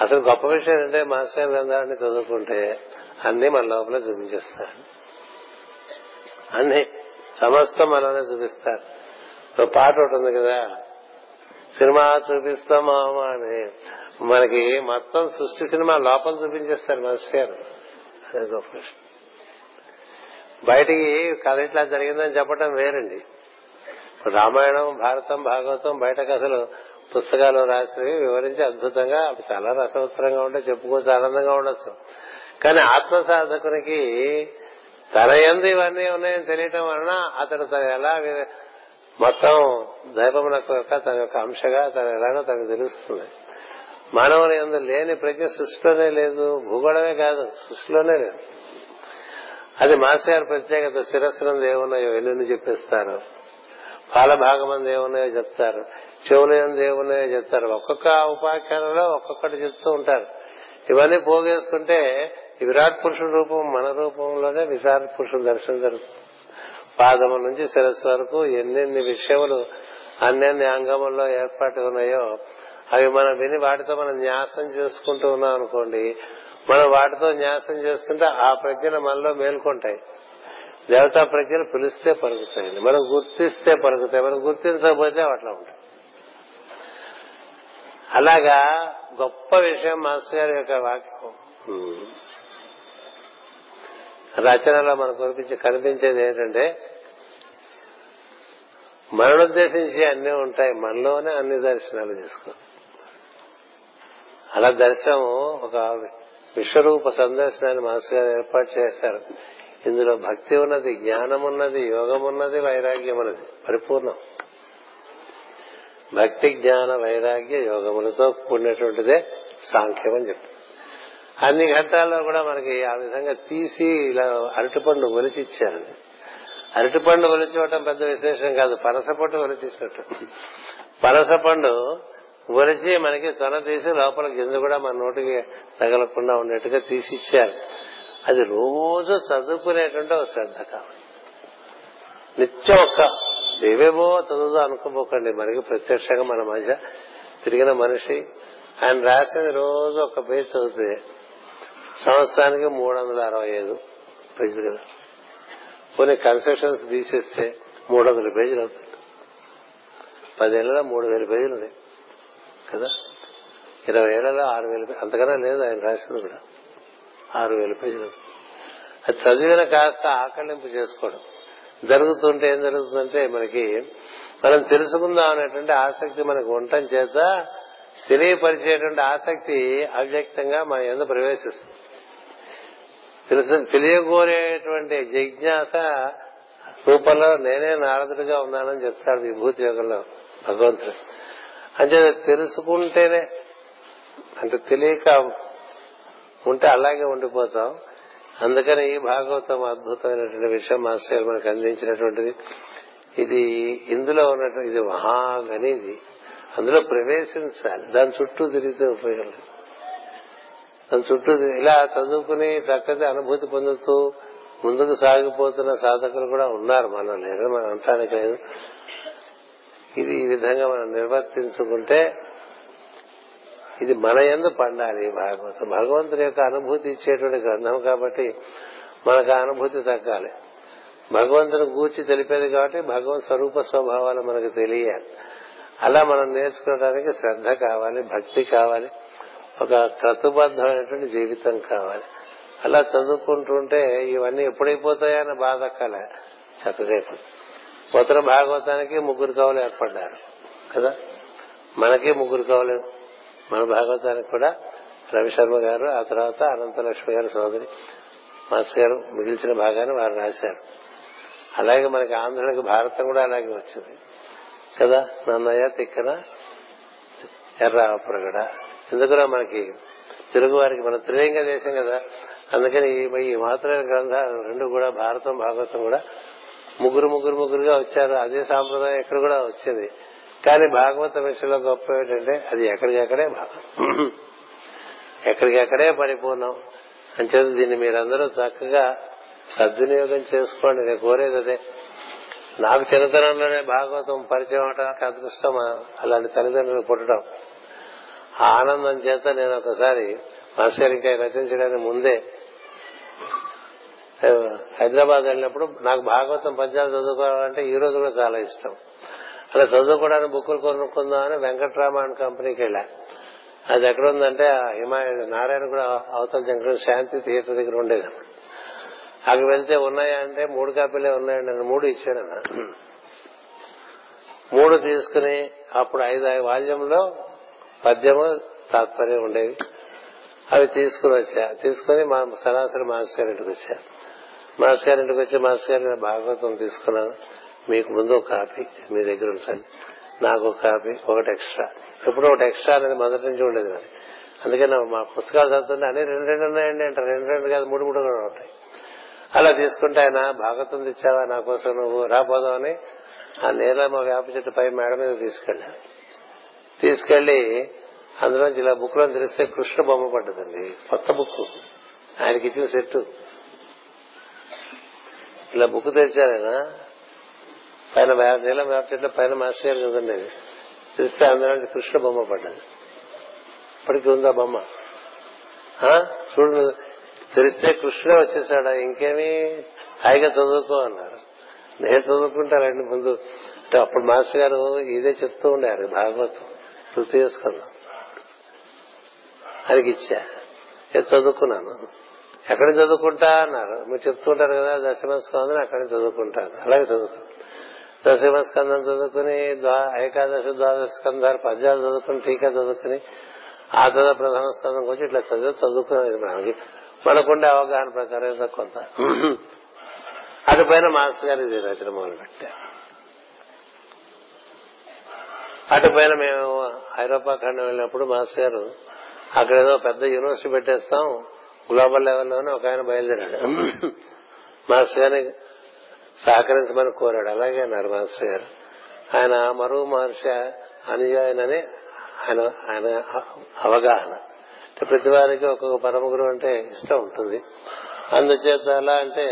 అసలు గొప్ప విషయం ఏంటంటే మాస్టర్ గ్రంథాన్ని చదువుకుంటే అన్ని మన లోపల చూపించేస్తారు. అన్ని సమస్తం మనలోనే చూపిస్తారు. ఒక పాట ఒకటి ఉంది కదా సినిమా చూపిస్తాం అని. మనకి మొత్తం సృష్టి సినిమా లోపల చూపించేస్తారు మాస్టర్ గారు. అదే గొప్ప విషయం. బయటికి కథ ఇట్లా జరిగిందని చెప్పడం వేరండి. రామాయణం భారతం భాగవతం బయట కథలు పుస్తకాలు రాసినవి వివరించి అద్భుతంగా చాలా రసవత్తరంగా ఉంటే చెప్పుకోవచ్చు ఆనందంగా ఉండొచ్చు. కానీ ఆత్మ సాధకునికి తన ఎందు ఇవన్నీ ఉన్నాయని తెలియటం వలన అతడు తను ఎలా మొత్తం దైవమునకు యొక్క తన యొక్క అంశగా తను ఎలాగో తనకు తెలుస్తుంది. మానవుని ఎందు లేని ప్రజ్ఞ సృష్టిలోనే లేదు భూగోళమే కాదు సృష్టిలోనే లేదు. అది మాస్టర్ గారి ప్రత్యేకత శిరస్సునందు ఏమున్నాయో ఎల్లుని చెప్పిస్తారు. పాల భాగమంది ఏమున్నాయో చెప్తారు. చెవులు ఎందు ఏమున్నాయో చెప్తారు. ఒక్కొక్క ఉపాఖ్యానంలో ఒక్కొక్కటి చెప్తూ ఉంటారు. ఇవన్నీ పోగేసుకుంటే విరాట్ పురుషుడు రూపం మన రూపంలోనే విశాఖ పురుషుడు దర్శనం జరుగుతుంది. పాదము నుంచి శిరస్సు వరకు ఎన్నెన్ని విషయములు అన్నెన్ని అంగముల్లో ఏర్పాటు ఉన్నాయో అవి మనం విని వాటితో మనం న్యాసం చేసుకుంటూ ఉన్నాం అనుకోండి మనం వాటితో న్యాసం చేస్తుంటే ఆ ప్రజ్ఞలు మనలో మేల్కొంటాయి. దేవతా ప్రజ్ఞలు పిలిస్తే పలుకుతాయి మనం గుర్తిస్తే పలుకుతాయి మనం గుర్తించకపోతే అట్లా ఉంటాయి. అలాగా గొప్ప విషయం మాస్టర్ గారి యొక్క వాక్యం. రచనలో మనకు కనిపించే కనిపించేది ఏంటంటే మననుద్దేశించి అన్నీ ఉంటాయి. మనలోనే అన్ని దర్శనాలు చేసుకో. అలా దర్శనం ఒక విశ్వరూప సందర్శనాన్ని మాస్టర్ గారు ఏర్పాటు చేశారు. ఇందులో భక్తి ఉన్నది జ్ఞానం ఉన్నది యోగం ఉన్నది వైరాగ్యం ఉన్నది. పరిపూర్ణం. భక్తి జ్ఞాన వైరాగ్య యోగములతో కూడినటువంటిదే సాంఖ్యం అని చెప్తారు. అన్ని ఘట్టాల్లో కూడా మనకి ఆ విధంగా తీసి ఇలా అరటిపండు ఒలిచి అరటిపండు ఒలిచివ్వటం పెద్ద విశేషం కాదు. పనసపండు ఒలిచిచ్చినట్టు పనసపండు ఒలిచి మనకి తొన తీసి లోపల గింజ కూడా మన నోటికి తగలకుండా ఉండేట్టుగా తీసి ఇచ్చారు అది రోజు చదువుకునేటువంటి ఒక శ్రద్ధ కావాలి. నిత్యం ఒక్క ఏవేవో చదువుదో అనుకోబోకండి మనకి ప్రత్యక్షంగా మన మధ్య తిరిగిన మనిషి ఆయన రాసింది రోజు ఒక పేజ్ చదివితే సంవత్సరానికి మూడు వందల అరవై ఐదు పేజీలు కదా. కొన్ని కన్సెషన్స్ తీసేస్తే మూడు వందల పేజీలు అవుతాయి. పదేళ్ళలో మూడు వేల పేజీలు ఉన్నాయి. కదా? ఇరవై ఏళ్ళలో ఆరు వేల అంతకన్నా లేదు ఆయన రాసింది కూడా. ఆరు వేల పేజీలు అది చదివిన కాస్త ఆకలింపు చేసుకోవడం. జరుగుతుంటే ఏం జరుగుతుందంటే మనకి మనం తెలుసుకుందాం అనేటువంటి ఆసక్తి మనకు ఉండటం చేత తెలియపరిచేటువంటి ఆసక్తి అవ్యక్తంగా మన ఎందుకు ప్రవేశిస్తుంది. తెలుసు తెలియకోరేటువంటి జిజ్ఞాస రూపంలో నేనే నారదుడిగా ఉన్నానని చెప్తాడు విభూతి యోగంలో భగవంతుడు. అంటే తెలుసుకుంటేనే అంటే తెలియక ఉంటే అలాగే ఉండిపోతాం. అందుకని ఈ భాగవతం అద్భుతమైనటువంటి విషయం మాస్టర్ మనకు అందించినటువంటిది. ఇది ఇందులో ఉన్నటువంటి ఇది మహాగనిది అందులో ప్రవేశించాలి. దాని చుట్టూ తిరిగితే ఉపయోగం దాని చుట్టూ తిరిగి- ఇలా చదువుకుని చక్కటి అనుభూతి పొందుతూ ముందుకు సాగిపోతున్న సాధకులు కూడా ఉన్నారు. మనం లేదు మనం అంటానికి లేదు. ఇది ఈ విధంగా మనం నిర్వర్తించుకుంటే ఇది మన ఎందు పండాలి భాగవతం భగవంతుని యొక్క అనుభూతి ఇచ్చేటువంటి గ్రంథం కాబట్టి మనకు ఆ అనుభూతి తగ్గాలి. భగవంతుని గూర్చి తెలిపేది కాబట్టి భగవత్ స్వరూప స్వభావాలు మనకు తెలియాలి. అలా మనం నేర్చుకోవడానికి శ్రద్ధ కావాలి భక్తి కావాలి ఒక క్రతుబద్ధమైనటువంటి జీవితం కావాలి. అలా చదువుకుంటుంటే ఇవన్నీ ఎప్పుడైపోతాయని బాధ కల చక్కగా ఉత్తర భాగవతానికి ముగ్గురు కవులు ఏర్పడ్డారు. కదా? మనకి ముగ్గురు కవులు మన భాగవతానికి కూడా రవిశర్మ గారు ఆ తర్వాత అనంతలక్ష్మి గారు సోదరి మాస్ గారు మిగిల్చిన భాగాన్ని వారు రాశారు. అలాగే మనకి ఆంధ్రకి భారతం కూడా అలాగే వచ్చింది. కదా? నన్నయ్య తిక్కన ఎర్రాపురగడ ఎందుకురా మనకి? తెలుగు వారికి మన త్రిలింగ దేశం కదా. అందుకని ఈ- ఈ మాత్రమే గ్రంథాలు రెండు కూడా భారతం భాగవతం కూడా ముగ్గురు ముగ్గురు ముగ్గురుగా వచ్చారు. అదే సాంప్రదాయం ఎక్కడ కూడా వచ్చేది. కానీ భాగవత విషయంలో గొప్ప ఏంటంటే అది ఎక్కడికెక్కడే భాగం ఎక్కడికెక్కడే పరిపూర్ణం. అంచేత దీన్ని మీరందరూ చక్కగా సద్వినియోగం చేసుకోండి. నేను కోరేది అదే. నాకు చిన్నతనంలోనే భాగవతం పరిచయం అవడానికి అదృష్టం. అలాంటి తల్లిదండ్రులు పుట్టడం ఆనందం చేత నేను ఒకసారి మాస్టర్ ఇంకా రచించడానికి ముందే హైదరాబాద్ వెళ్ళినప్పుడు నాకు భాగవతం పద్యాలు చదువుకోవాలంటే ఈ రోజు కూడా చాలా ఇష్టం. అలా చదువుకోవడానికి బుక్కులు కొనుక్కుందామని అని అండ్ కంపెనీకి వెళ్ళా. అది ఎక్కడ ఉందంటే ఆ నారాయణ కూడా అవతల జంక్షన్ శాంతి థియేటర్ దగ్గర ఉండేది. అక్కడ వెళ్తే ఉన్నాయా అంటే మూడు కాపీలే ఉన్నాయండి నేను మూడు ఇచ్చాడు అన్న మూడు తీసుకుని అప్పుడు ఐదు ఐదు వాల్యంలో పద్యము తాత్పర్యం ఉండేవి అవి తీసుకుని వచ్చా. తీసుకుని మా సరాసరి మాస్టర్ ఇంటికి వచ్చా. మాస్ గారి ఇంటికి వచ్చి మాస్ గారి నేను భాగవతం తీసుకున్నాను మీకు ముందు ఒక కాపీ మీ దగ్గర ఉంచండి నాకు ఒక కాపీ ఒకటి ఎక్స్ట్రా. ఎప్పుడు ఒకటి ఎక్స్ట్రా అనేది మొదటి నుంచి ఉండేది మరి అందుకే మా పుస్తకాలు చదువుతుంటే అన్ని రెండు రెండు ఉన్నాయండి అంటారు. రెండు రెండు కాదు మూడు మూడు కూడా ఉంటాయి. అలా తీసుకుంటే ఆయన భాగవతం తెచ్చావా? నా కోసం నువ్వు రాపోదామని ఆ నీలమ్మ వేప చెట్టు పై మేడ మీద తీసుకెళ్ళాను తీసుకెళ్ళి అందులోంచి ఇలా బుక్లో తెరిస్తే కృష్ణ బొమ్మ పడ్డదండి. కొత్త బుక్ ఆయనకి ఇచ్చిన సెట్ ఇలా బుక్ తెరిచారైనా? పైన నీళ్ళ నీలం వేప చెట్ల పైన మాస్టర్ గారు కదండి. తెలిస్తే అందులో కృష్ణ బొమ్మ పడ్డది ఇప్పటికీ ఉందా బొమ్మ? ఆ? చూడు తెలిస్తే కృష్ణుడే వచ్చేసాడా? ఇంకేమీ? హాయిగా చదువుకో అన్నారు. నేను చదువుకుంటానండి ముందు. అంటే అప్పుడు మాస్టర్ గారు ఇదే చెప్తూ ఉండారు భాగవతం. తృతీయ స్కందం ఆయనకి ఇచ్చా. చదువుకున్నాను. ఎక్కడ చదువుకుంటా అన్నారు. మీరు చెప్తుంటారు కదా దశమస్కందం అక్కడ చదువుకుంటాను అలాగే చదువుకుంటాను దశమస్కందం చదువుకుని ద్వా- ఏకాదశి ద్వాదశ స్కందాలు పద్యాలు చదువుకుని టీకా చదువుకుని ఆ తర్వాత ప్రధాన స్కందం కొంచెం ఇట్లా చదివి చదువుకునేది మనకి మనకుండే అవగాహన ప్రకారం ఏదో కొంత. అటుపైన మాస్టర్ గారు ఇది రచన మొదలు పెట్టారు అటుపైన మేము ఐరోపా ఖండం వెళ్ళినప్పుడు మాస్టర్ గారు అక్కడ ఏదో పెద్ద యూనివర్సిటీ పెట్టేస్తాం గ్లోబల్ లెవెల్లోనే ఒక ఆయన బయలుదేరాడు. మాస్టర్ గారిని సహకరించమని కోరాడు. అలాగే అన్నారు మాస్టర్ గారు. ఆయన మరువు మహర్షి అనుయాయనని ఆయన ఆయన అవగాహన. ప్రతి వారికి ఒక్కొక్క పరమ గురువు అంటే ఇష్టం ఉంటుంది. అందుచేత ఎలా అంటే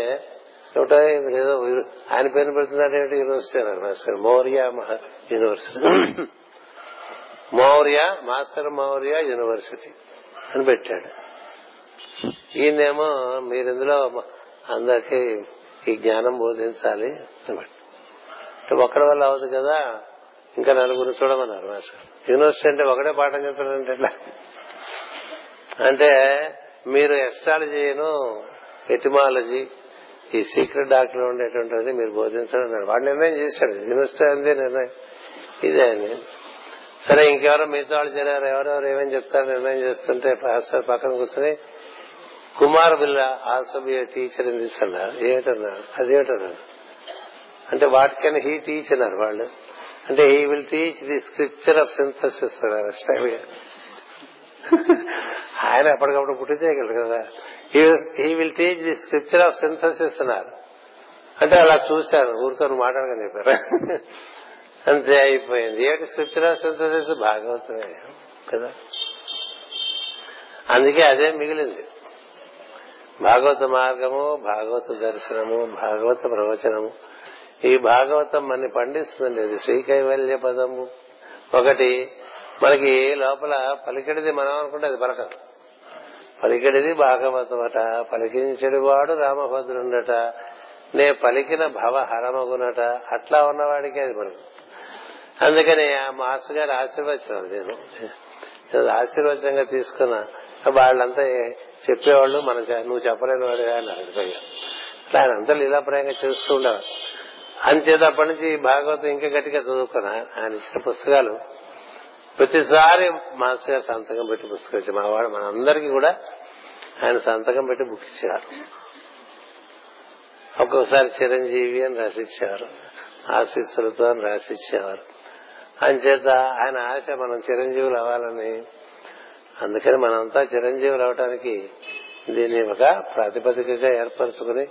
ఏమిటో ఏదో ఆయన పేరు పెడుతున్నాడు ఏమిటి యూనివర్సిటీ అన్నారు master Maurya university. Maurya master Maurya university అని పెట్టాడు. ఈయనేమో మీరు ఇందులో అందరికి ఈ జ్ఞానం బోధించాలి అని ఒక్కడి వల్ల అవదు కదా ఇంకా నలుగురు చూడమన్నారు మాస్టర్ యూనివర్సిటీ అంటే ఒకటే పాఠం చెప్తాడంటే ఎట్లా? అంటే మీరు ఎస్ట్రాలజీను ఎటిమాలజీ ఈ సీక్రెట్ డాక్టర్ ఉండేటువంటిది మీరు బోధించడం అన్నాడు వాడు నిర్ణయం చేశాడు. యూనివర్సిటీ అందే నిర్ణయం. ఇదే అని సరే ఇంకెవరో మిగతా వాళ్ళు చేరారు. ఎవరెవరు ఏమేమి చెప్తారు నిర్ణయం చేస్తుంటే పాస్టర్ పక్కన కూర్చొని Kumar will also be teacher in this అన్నారు ఏమిటన్నారు? అదేమిటన్నారు? అంటే వాట్ కెన్ హీ టీచ్ అన్నారు వాళ్ళు. అంటే he will teach the scripture of synthesis అన్నారు ఆయన ఎప్పటికప్పుడు పుట్టి చేయగలరు కదా he will teach the scripture of synthesis అన్నారు. అంటే అలా చూశాను ఊరుకొని మాట్లాడకని చెప్పారు. అంతే అయిపోయింది. ఏమిటి స్క్రిప్చర్ ఆఫ్ సింథసిస్ భాగవతమే కదా. అందుకే అదే మిగిలింది. భాగవత మార్గము భాగవత దర్శనము భాగవత ప్రవచనము. ఈ భాగవతం మనని పండిస్తుంది ఇది శ్రీకైవల్య పదము. ఒకటి మనకి లోపల పలికెడిది మనం అనుకుంటే అది పలకదు పలికెడిది భాగవతం అట పలికించెడు వాడు రామభద్రుండట. నే పలికిన భవ హరమగునట. అట్లా ఉన్నవాడికి అది మనకు అందుకని ఆ మాస్టర్ గారి ఆశీర్వచనం నేను ఆశీర్వచనంగా తీసుకున్నా. వాళ్ళంతా చెప్పేవాళ్ళు మనం నువ్వు చెప్పలేని వాడు అని అడిగిపోయా ఆయన అంతా లీలాప్రాయంగా చేస్తూ ఉండేవారు. అంతేత అప్పటి నుంచి భాగవతం ఇంకా గట్టిగా చదువుకున్నా ఆయన ఇచ్చిన పుస్తకాలు ప్రతిసారి మాస్టర్ గారు సంతకం పెట్టి పుస్తకం ఇచ్చి మా వాడు మనందరికీ కూడా ఆయన సంతకం పెట్టి బుక్ ఇచ్చేవారు. ఒక్కొక్కసారి చిరంజీవి అని రాసిచ్చేవారు ఆశీస్సులతో అని రాసిచ్చేవారు. అంచేత ఆయన ఆశ మనం చిరంజీవులు అవ్వాలని అందుకని మనంతా చిరంజీవులు అవటానికి దీన్ని ఒక ప్రాతిపదికగా ఏర్పరచుకుని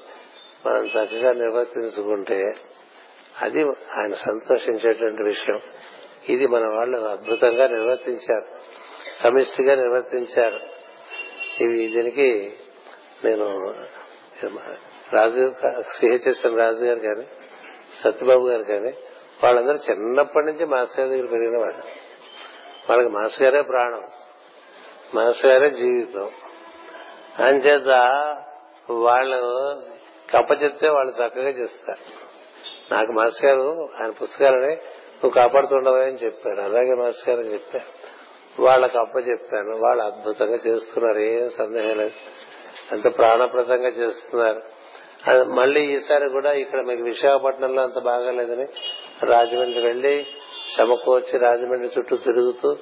మనం చక్కగా నిర్వర్తించుకుంటే అది ఆయన సంతోషించేటువంటి విషయం. ఇది మన వాళ్ళు అద్భుతంగా నిర్వర్తించారు. సమిష్టిగా నిర్వర్తించారు. ఇవి దీనికి నేను రాజు సిహెచ్ఎస్ఎన్ రాజు గారు కానీ సత్యబాబు గారు కానీ వాళ్ళందరూ చిన్నప్పటి నుంచి మాస్టర్ గారి దగ్గర పెరిగిన వాళ్ళు. వాళ్ళకి మాస్టర్ గారే ప్రాణం. మనసు గారే జీవితం. అంచేత వాళ్ళు కప్పచెప్తే వాళ్ళు చక్కగా చేస్తారు. నాకు మాస్టర్ గారు ఆయన పుస్తకాలని నువ్వు కాపాడుతుండవని చెప్పారు అలాగే మాస్ గారు అని చెప్పారు. వాళ్ళకి అప్ప చెప్పాను. వాళ్ళు అద్భుతంగా చేస్తున్నారు. ఏం సందేహం లేదు. అంత ప్రాణప్రదంగా చేస్తున్నారు. మళ్ళీ ఈసారి కూడా ఇక్కడ మీకు విశాఖపట్నంలో అంత బాగాలేదని రాజమండ్రి వెళ్ళి సమకూర్చి రాజమండ్రి చుట్టూ తిరుగుతూ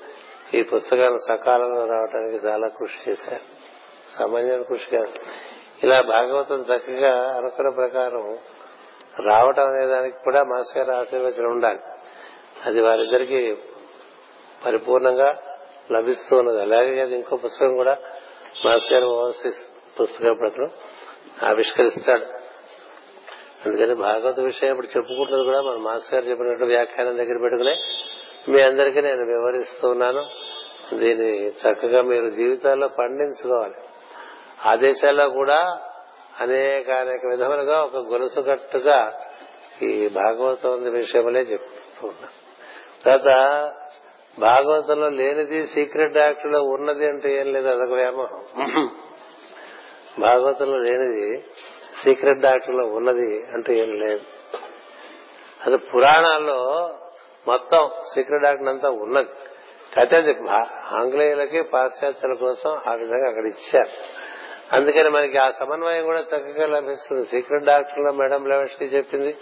ఈ పుస్తకాలు సకాలంలో రావడానికి చాలా కృషి చేశారు. సామాన్య కృషి కాదు ఇలా భాగవతం చక్కగా అనుకున్న ప్రకారం రావటం అనే దానికి కూడా మాస్టర్ గారి ఆశీర్వచనం ఉండాలి. అది వారిద్దరికి పరిపూర్ణంగా లభిస్తూ ఉన్నది. అలాగే అది ఇంకో పుస్తకం కూడా మాస్టర్ గారు ఓవర్సీస్ పుస్తకం ప్రకారం ఆవిష్కరిస్తాడు. అందుకని భాగవత విషయం ఇప్పుడు చెప్పుకుంటున్నది కూడా మన మాస్టర్ గారు చెప్పినట్టు వ్యాఖ్యానం దగ్గర పెట్టుకునే మీ అందరికీ నేను వివరిస్తున్నాను. దీన్ని చక్కగా మీరు జీవితాల్లో పండించుకోవాలి. ఆ దేశాల్లో కూడా అనేక అనేక విధములుగా ఒక గొలుసు కట్టుగా ఈ భాగవతం విషయములే చెప్తూ ఉన్నాను తర్వాత భాగవతంలో లేనిది సీక్రెట్ యాక్ట్లో ఉన్నది అంటే ఏం లేదు అదొక వ్యామోహం. భాగవతంలో లేనిది సీక్రెట్ డాక్టర్లో ఉన్నది అంటే ఏం లేదు. అది పురాణాల్లో మొత్తం సీక్రెట్ డాక్టర్ అంతా ఉన్నది. అయితే అది ఆంగ్లేయులకి పాశ్చాత్యుల కోసం ఆ విధంగా అక్కడ ఇచ్చారు. అందుకని మనకి ఆ సమన్వయం కూడా చక్కగా లభిస్తుంది. సీక్రెట్ డాక్టర్లో మేడం లెవెస్టి చెప్పింది.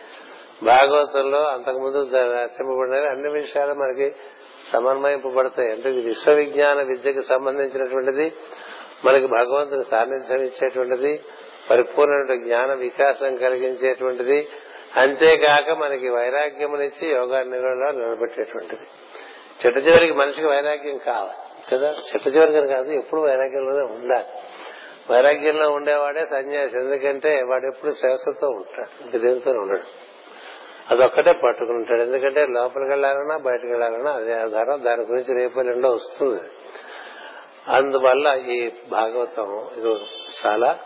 భాగవతంలో అంతకుముందు రచింపబడినవి అన్ని విషయాలు మనకి సమన్వయింపబడతాయి. అంటే ఇది విశ్వవిజ్ఞాన విద్యకు సంబంధించినటువంటిది మనకి భగవంతుని సాన్నిధ్యం ఇచ్చేటువంటిది పరిపూర్ణ జ్ఞాన వికాసం కలిగించేటువంటిది అంతేకాక మనకి వైరాగ్యమునిచ్చి యోగా నిర్వహణలో నిలబెట్టేటువంటిది. చిట్ట చివరికి మనిషికి వైరాగ్యం కావాలి కదా? చిట్ట చివరికి కాదు ఎప్పుడు వైరాగ్యంలోనే ఉండాలి. వైరాగ్యంలో ఉండేవాడే సన్యాసి ఎందుకంటే వాడు ఎప్పుడు శ్వాసతో ఉంటాడు ఇంక దేనితో ఉండడు. అదొక్కటే పట్టుకుని ఉంటాడు ఎందుకంటే లోపలికి వెళ్ళాలన్నా బయటకు వెళ్ళాలన్నా అదే ఆధారం. దాని గురించి రేపు రెండో వస్తుంది. అందువల్ల ఈ భాగవతం ఇది చాలా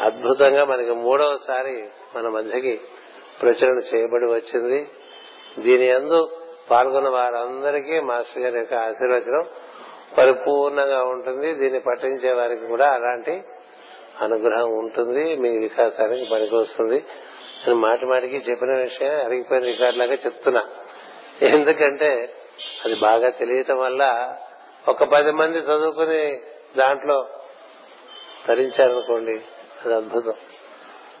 అద్భుతంగా మనకి మూడవసారి మన మధ్యకి ప్రచురణ చేయబడి వచ్చింది. దీని ఎందు పాల్గొన్న వారందరికీ మాస్టర్ గారి యొక్క ఆశీర్వచనం పరిపూర్ణంగా ఉంటుంది. దీన్ని పఠించే వారికి కూడా అలాంటి అనుగ్రహం ఉంటుంది. మీ వికాసానికి పనికొస్తుంది. నేను మాటి మాటికి చెప్పిన విషయం అరిగిపోయిన రికార్డులాగా చెప్తున్నా. ఎందుకంటే అది బాగా తెలియటం వల్ల ఒక పది మంది చదువుకుని దాంట్లో తరించారనుకోండి అది అద్భుతం.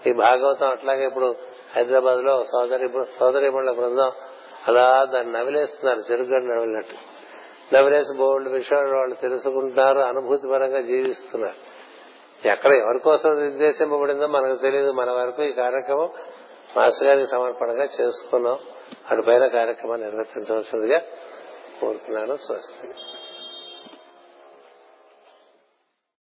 ఈ భాగవతం అట్లాగే ఇప్పుడు హైదరాబాద్లో సోదరి సోదరిమణుల బృందం అలా దాన్ని నవిలేస్తున్నారు చెరుగడ్డ నవిలినట్టు. నవిలేసి బోల్డ్ విషయాలు వాళ్ళు తెలుసుకుంటున్నారు అనుభూతి పరంగా జీవిస్తున్నారు. ఎక్కడ ఎవరి కోసం నిర్దేశింపబడిందో మనకు తెలియదు మన వరకు ఈ కార్యక్రమం మాస్టర్ గారికి సమర్పణగా చేసుకున్నాం. అటు పైన కార్యక్రమాన్ని నిర్వర్తించవలసిందిగా కోరుతున్నాను. స్వస్తి.